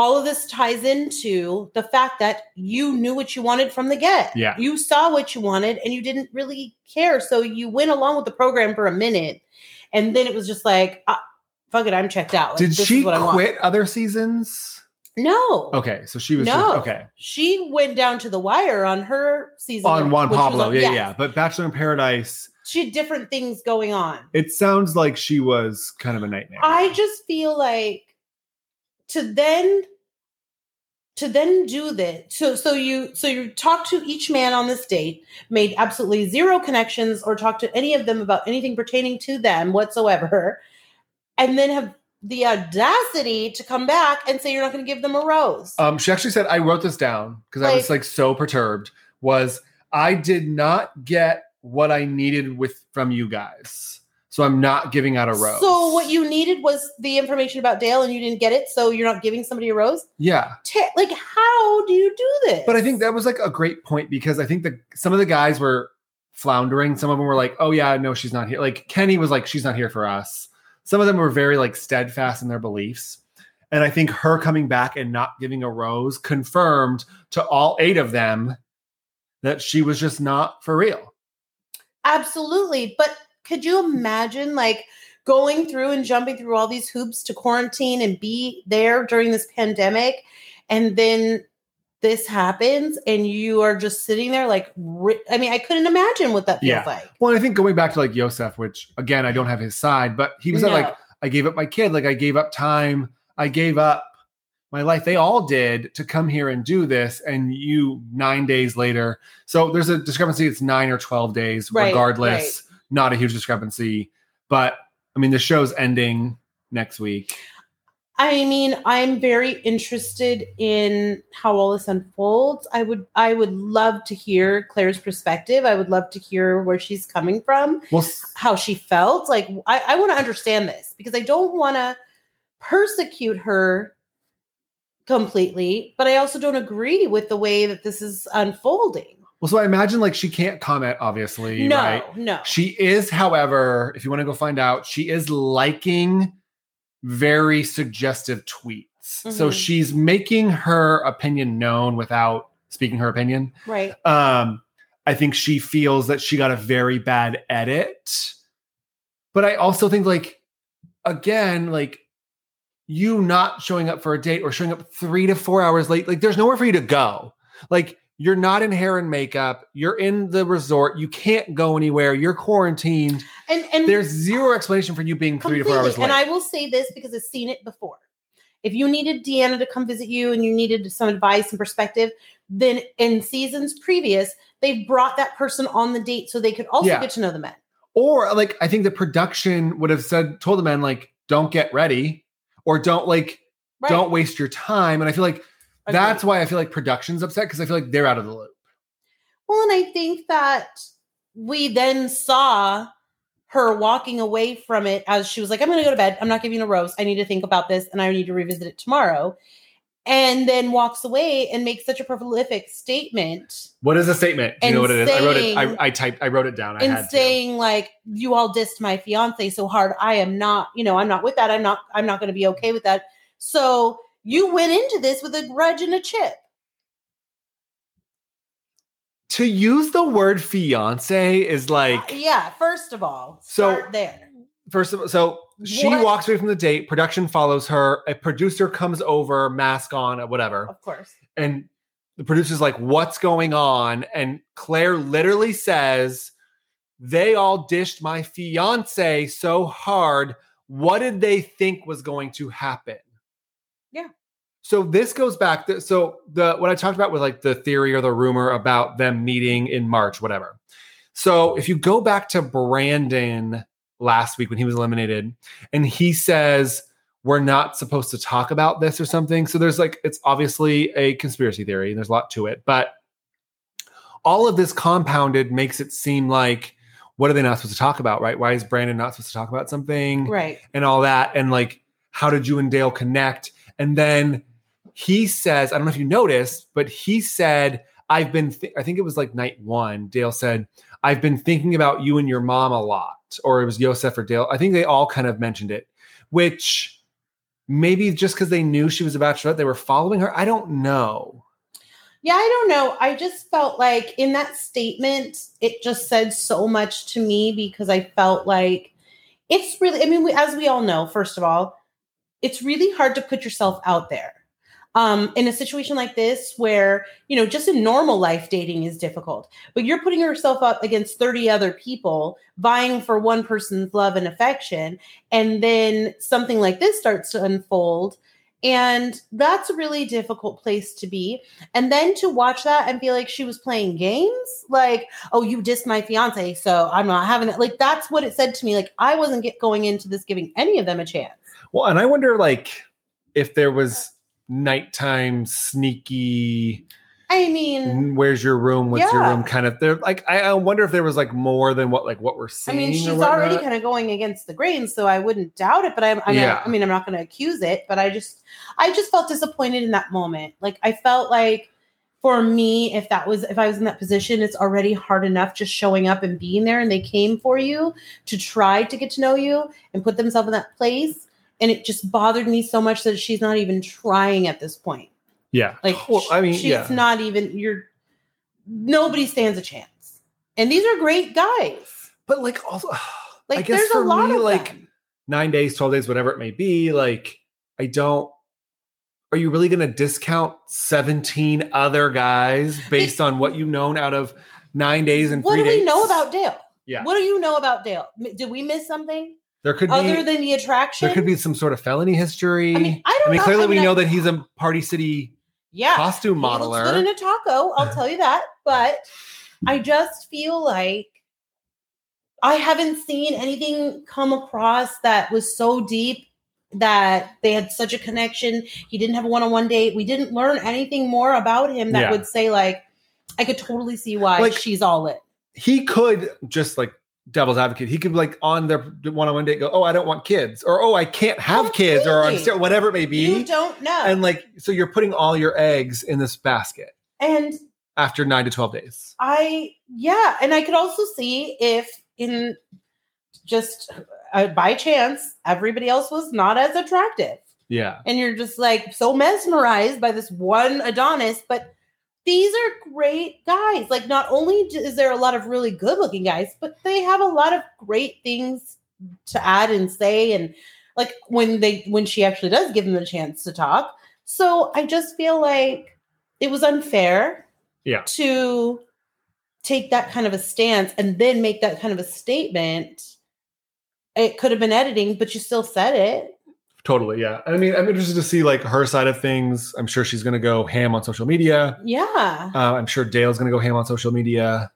all of this ties into the fact that you knew what you wanted from the get. Yeah. You saw what you wanted and you didn't really care. So you went along with the program for a minute. And then it was just like, ah, fuck it, I'm checked out. Like, Did this she is what I want. quit other seasons? No. Okay, so she was No. just, okay She went down to the wire on her season. on Juan Pablo. on- yeah, yes. yeah. But Bachelor in Paradise, She had different things going on. it sounds like she was kind of a nightmare. I just feel like to then to then do this. So so you so you talk to each man on this date, made absolutely zero connections or talk to any of them about anything pertaining to them whatsoever, and then have the audacity to come back and say you're not going to give them a rose. Um, she actually said, I wrote this down because I was Like- like so perturbed. Was I did not get what I needed with from you guys, so I'm not giving out a rose. So what you needed was the information about Dale, and you didn't get it. So you're not giving somebody a rose. yeah, like, how do you do this? but I think that was like a great point because I think that some of the guys were floundering. Some of them were like, "Oh yeah, no, she's not here." Like Kenny was like, "She's not here for us." Some of them were very like steadfast in their beliefs. And I think her coming back and not giving a rose confirmed to all eight of them that she was just not for real. Absolutely. But could you imagine like going through and jumping through all these hoops to quarantine and be there during this pandemic and then this happens and you are just sitting there like I mean I couldn't imagine what that feels Yeah. like. Well, I think going back to like Yosef, which again, I don't have his side, but he was No. like, I gave up my kid, like I gave up time, I gave up my life. They all did to come here and do this, and you nine days later. So there's a discrepancy. It's nine or twelve days, Right, regardless. Not a huge discrepancy, but I mean, the show's ending next week. I mean, I'm very interested in how all this unfolds. I would I would love to hear Clare's perspective. I would love to hear where she's coming from, Well, how she felt. Like I, I want to understand this because I don't want to persecute her completely, but I also don't agree with the way that this is unfolding. Well, so I imagine like she can't comment, obviously, no, right? no. She is, however, if you want to go find out, she is liking very suggestive tweets. So Mhm. she's making her opinion known without speaking her opinion. Right. Um, I think she feels that she got a very bad edit. But I also think, like, again, like you not showing up for a date or showing up three to four hours late, like there's nowhere for you to go. Like you're not in hair and makeup, you're in the resort, you can't go anywhere, you're quarantined. And and There's zero explanation for you being three to four hours late. And I will say this because I've seen it before. If you needed Deanna to come visit you and you needed some advice and perspective, then in seasons previous, they've brought that person on the date so they could also Yeah. get to know the men. or like I think the production would have said, told the men, like, don't get ready or don't like Right. don't waste your time. And I feel like. That's why I feel like production's upset because I feel like they're out of the loop. Well, and I think that we then saw her walking away from it as she was like, I'm going to go to bed. I'm not giving a rose. I need to think about this and I need to revisit it tomorrow. And then walks away and makes such a prolific statement What is a statement? Do you know what it is? I wrote it. saying- I, I typed. I wrote it down. I and had to. saying like you all dissed my fiance so hard i am not you know i'm not with that i'm not i'm not going to be okay with that so you went into this with a grudge and a chip To use the word fiance is uh, like yeah first of all So- start there first of all. So she What? walks away from the date. Production follows her. A producer comes over, mask on, uh, whatever, of course and the producer's like, "What's going on?" And Clare literally says, "They all dished my fiance so hard. What did they think was going to happen?" So this goes back. To, so the what I talked about with like the theory or the rumor about them meeting in March, whatever. So if you go back to Brandon last week when he was eliminated, and he says we're not supposed to talk about this or something. So there's like it's obviously a conspiracy theory, and there's a lot to it, but all of this compounded makes it seem like what are they not supposed to talk about, right? Why is Brandon not supposed to talk about something? right and all that. And like, how did you and Dale connect? And then he says, I don't know if you noticed, but he said, I've been, th- I think it was like night one. Dale said, I've been thinking about you and your mom a lot. Or it was Yosef or Dale. I think they all kind of mentioned it, which maybe just because they knew she was a bachelorette, they were following her. I don't know. yeah i don't know i just felt like in that statement it just said so much to me because i felt like it's really i mean we, as we all know first of all it's really hard to put yourself out there um, in a situation like this where you know just in normal life dating is difficult but you're putting yourself up against 30 other people vying for one person's love and affection and then something like this starts to unfold and that's a really difficult place to be. And then to watch that and feel like she was playing games? Like oh you dissed my fiance so i'm not having it. Like that's what it said to me. Like i wasn't get going into this giving any of them a chance. Well, and I wonder like if there was nighttime sneaky i mean where's your room what's your room kind of there like I, I wonder if there was like more than what like what we're seeing. I mean, she's already kind of going against the grain, so I wouldn't doubt it. But I'm, I'm Yeah. not, I mean, I'm not going to accuse it. But I just, I just felt disappointed in that moment. Like I felt like, for me, if that was, if I was in that position, it's already hard enough just showing up and being there, and they came for you to try to get to know you and put themselves in that place, and it just bothered me so much that she's not even trying at this point. yeah Like, well, i mean she's yeah not even. You're nobody stands a chance, and these are great guys. but like also Like i guess there's for a lot me of like them. nine days 12 days whatever it may be like i don't are you really going to discount 17 other guys based on what you've known out of nine days and what three do we days? know about Dale? Yeah. What do you know about Dale? Did we miss something there could other be than the attraction? there could be some sort of felony history I mean, I don't I mean clearly I mean, we know that he's a party city yeah costume he looks modeler good in a taco. I'll tell you that. But I just feel like I haven't seen anything come across that was so deep that they had such a connection. He didn't have a one-on-one date. We didn't learn anything more about him that Yeah. would say like, I could totally see why Like- she's all lit. he could just like devil's advocate. He could like on their one-on-one date go, "Oh, I don't want kids," or "Oh, I can't have kids," or I'm still whatever it may be." You don't know. And like, so you're putting all your eggs in this basket and after nine to twelve days. I yeah, and I could also see if in just uh, by chance everybody else was not as attractive, Yeah, and you're just like so mesmerized by this one Adonis, but these are great guys. Like, not only is there a lot of really good looking guys, but they have a lot of great things to add and say, and like when they when she actually does give them the chance to talk. So I just feel like it was unfair Yeah. to take that kind of a stance and then make that kind of a statement. It could have been editing, but you still said it. Totally. Yeah, I mean, I'm interested to see like her side of things. I'm sure she's going to go ham on social media. Yeah. Uh, I'm sure Dale's going to go ham on social media.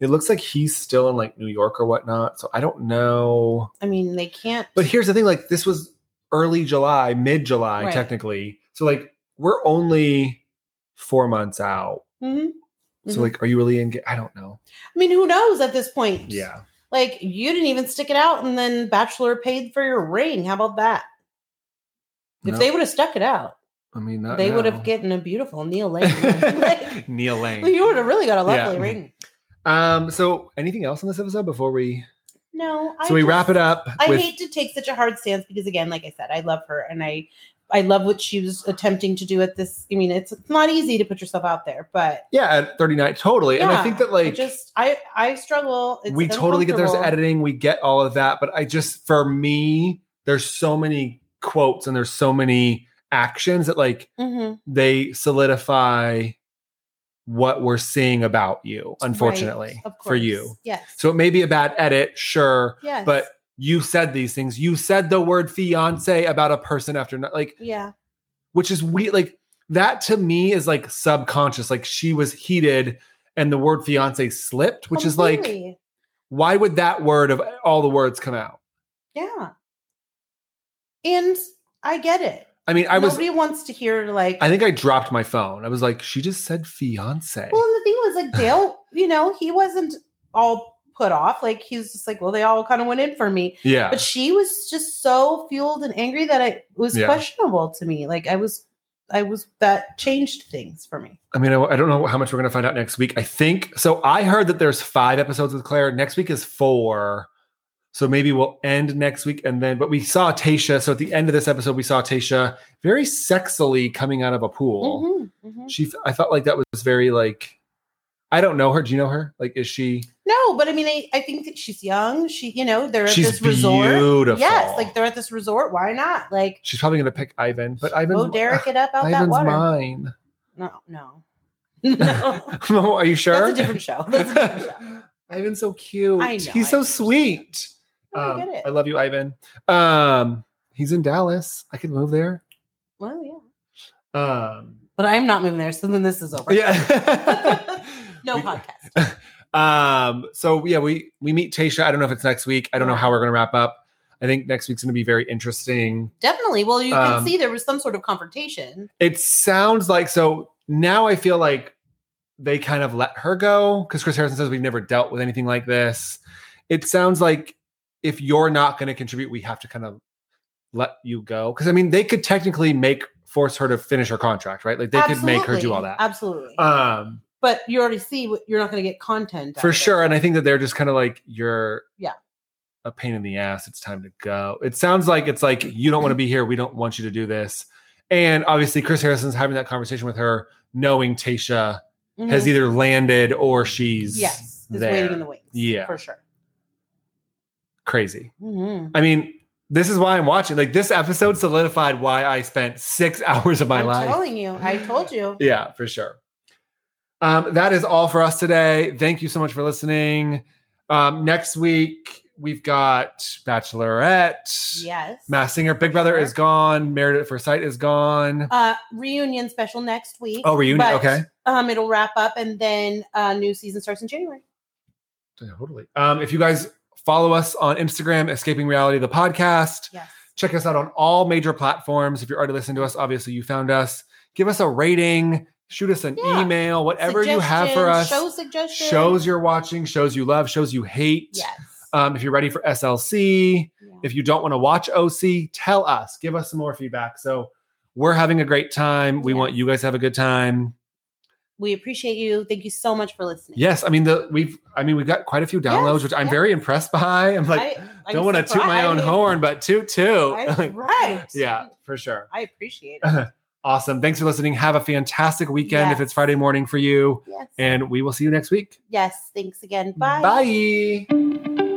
It looks like he's still in like New York or whatnot. So I don't know. I mean, they can't. But here's the thing: like this was early July, mid July, Right. technically. So like we're only four months out. Mhm. So Mhm. like, are you really in? I don't know. I mean, who knows at this point? Yeah, Like, you didn't even stick it out, and then Bachelor paid for your ring. How about that? If No, they would have stuck it out, I mean, not they would have gotten a beautiful Neil Lane. like, Neil Lane. you would have really got a lovely Yeah. ring. Um. So anything else on this episode before we? No, So we wrap it up. I with, hate to take such a hard stance because, again, like I said, I love her and I, I love what she was attempting to do at this. I mean, it's, it's not easy to put yourself out there, but Yeah, at 39, totally. and I think that I like just I I struggle. It's we totally get there's editing, we get all of that, but I just for me, there's so many quotes and there's so many actions that like Mhm. they solidify what we're seeing about you, unfortunately, Right, for you. Yes. So it may be a bad edit, sure, yes. but you said these things. You said the word fiance about a person after like yeah. which is we like that to me is like subconscious. Like she was heated and the word fiance slipped, which is like why would that word of all the words come out? yeah. And I get it. I mean, I was Nobody wants to hear like. I think I dropped my phone. I was like, she just said fiance. well, and the thing was like Dale. you know, he wasn't all put off. Like he was just like, well, they all kind of went in for me. yeah. but she was just so fueled and angry that I it was Yeah. questionable to me. Like I was, I was that changed things for me. I mean, I, I don't know how much we're going to find out next week. I think so. I heard that there's five episodes with Clare. Next week is four. So maybe we'll end next week and then, but we saw Tayshia. So at the end of this episode, we saw Tayshia very sexily coming out of a pool. Mhm, mhm. She, I felt like that was very like, I don't know her. Do you know her? Like, is she? No, but I mean, I, I think that she's young. She, you know, they're at She's this resort. beautiful. Yes, like they're at this resort. Why not? Like, She's probably going to pick Ivan, but Ivan's, go Derek it up out that Ivan's water. mine. No, no, no. Are you sure? That's a different show. That's a different show. Ivan's so cute. I know, He's so sweet. Oh, I Um, get it. I love you, Ivan. Um, he's in Dallas. I could move there. Well, yeah, Um, but I'm not moving there. So then this is over. yeah. no We- podcast. Um, so yeah, we we meet Tayshia. I don't know if it's next week. I don't know how we're gonna wrap up. I think next week's gonna be very interesting. Definitely. Well, you can Um, see there was some sort of confrontation. It sounds like so now I feel like they kind of let her go because Chris Harrison says we've never dealt with anything like this. It sounds like if you're not going to contribute, we have to kind of let you go. Because I mean, they could technically make force her to finish her contract, right? Like they could make her do all that. Absolutely. Um, but you already see what you're not going to get content for of it. sure. And I think that they're just kind of like you're Yeah. a pain in the ass. It's time to go. It sounds like it's like you don't want to be here. We don't want you to do this. And obviously, Chris Harrison's having that conversation with her, knowing Tayshia Mhm. has either landed or she's yes, is there. waiting in the wings. Yeah. for sure. Crazy. Mhm. I mean, this is why I'm watching. Like this episode solidified why I spent six hours of my I'm life. telling you, I told you. Yeah, for sure. Um, that is all for us today. Thank you so much for listening. Um, next week we've got Bachelorette. Yes. Masked Singer, Big Brother Sure. is gone. Married at First Sight is gone. Uh, reunion special next week. oh, reunion. but, okay. Um, it'll wrap up, and then uh, new season starts in January. Totally. Um, if you guys follow us on Instagram, Escaping Reality, the podcast, Yes. Check us out on all major platforms. If you're already listening to us, obviously you found us. Give us a rating, shoot us an Yeah. email, whatever you have for us. Show suggestions. Shows you're watching, shows you love, shows you hate. Yes. Um, if you're ready for SLC, Yeah. if you don't want to watch OC, tell us. Give us some more feedback. So we're having a great time. We Yes. want you guys to have a good time. We appreciate you. Thank you so much for listening. Yes, I mean the we've I mean we've got quite a few downloads, Yes, which I'm yes. very impressed by. I'm like I, don't want to toot my own horn, but toot toot. I'm right. yeah, for sure. I appreciate it. Awesome. Thanks for listening. Have a fantastic weekend if it's Friday morning for you. Yes. And we will see you next week. yes. Thanks again. Bye. Bye.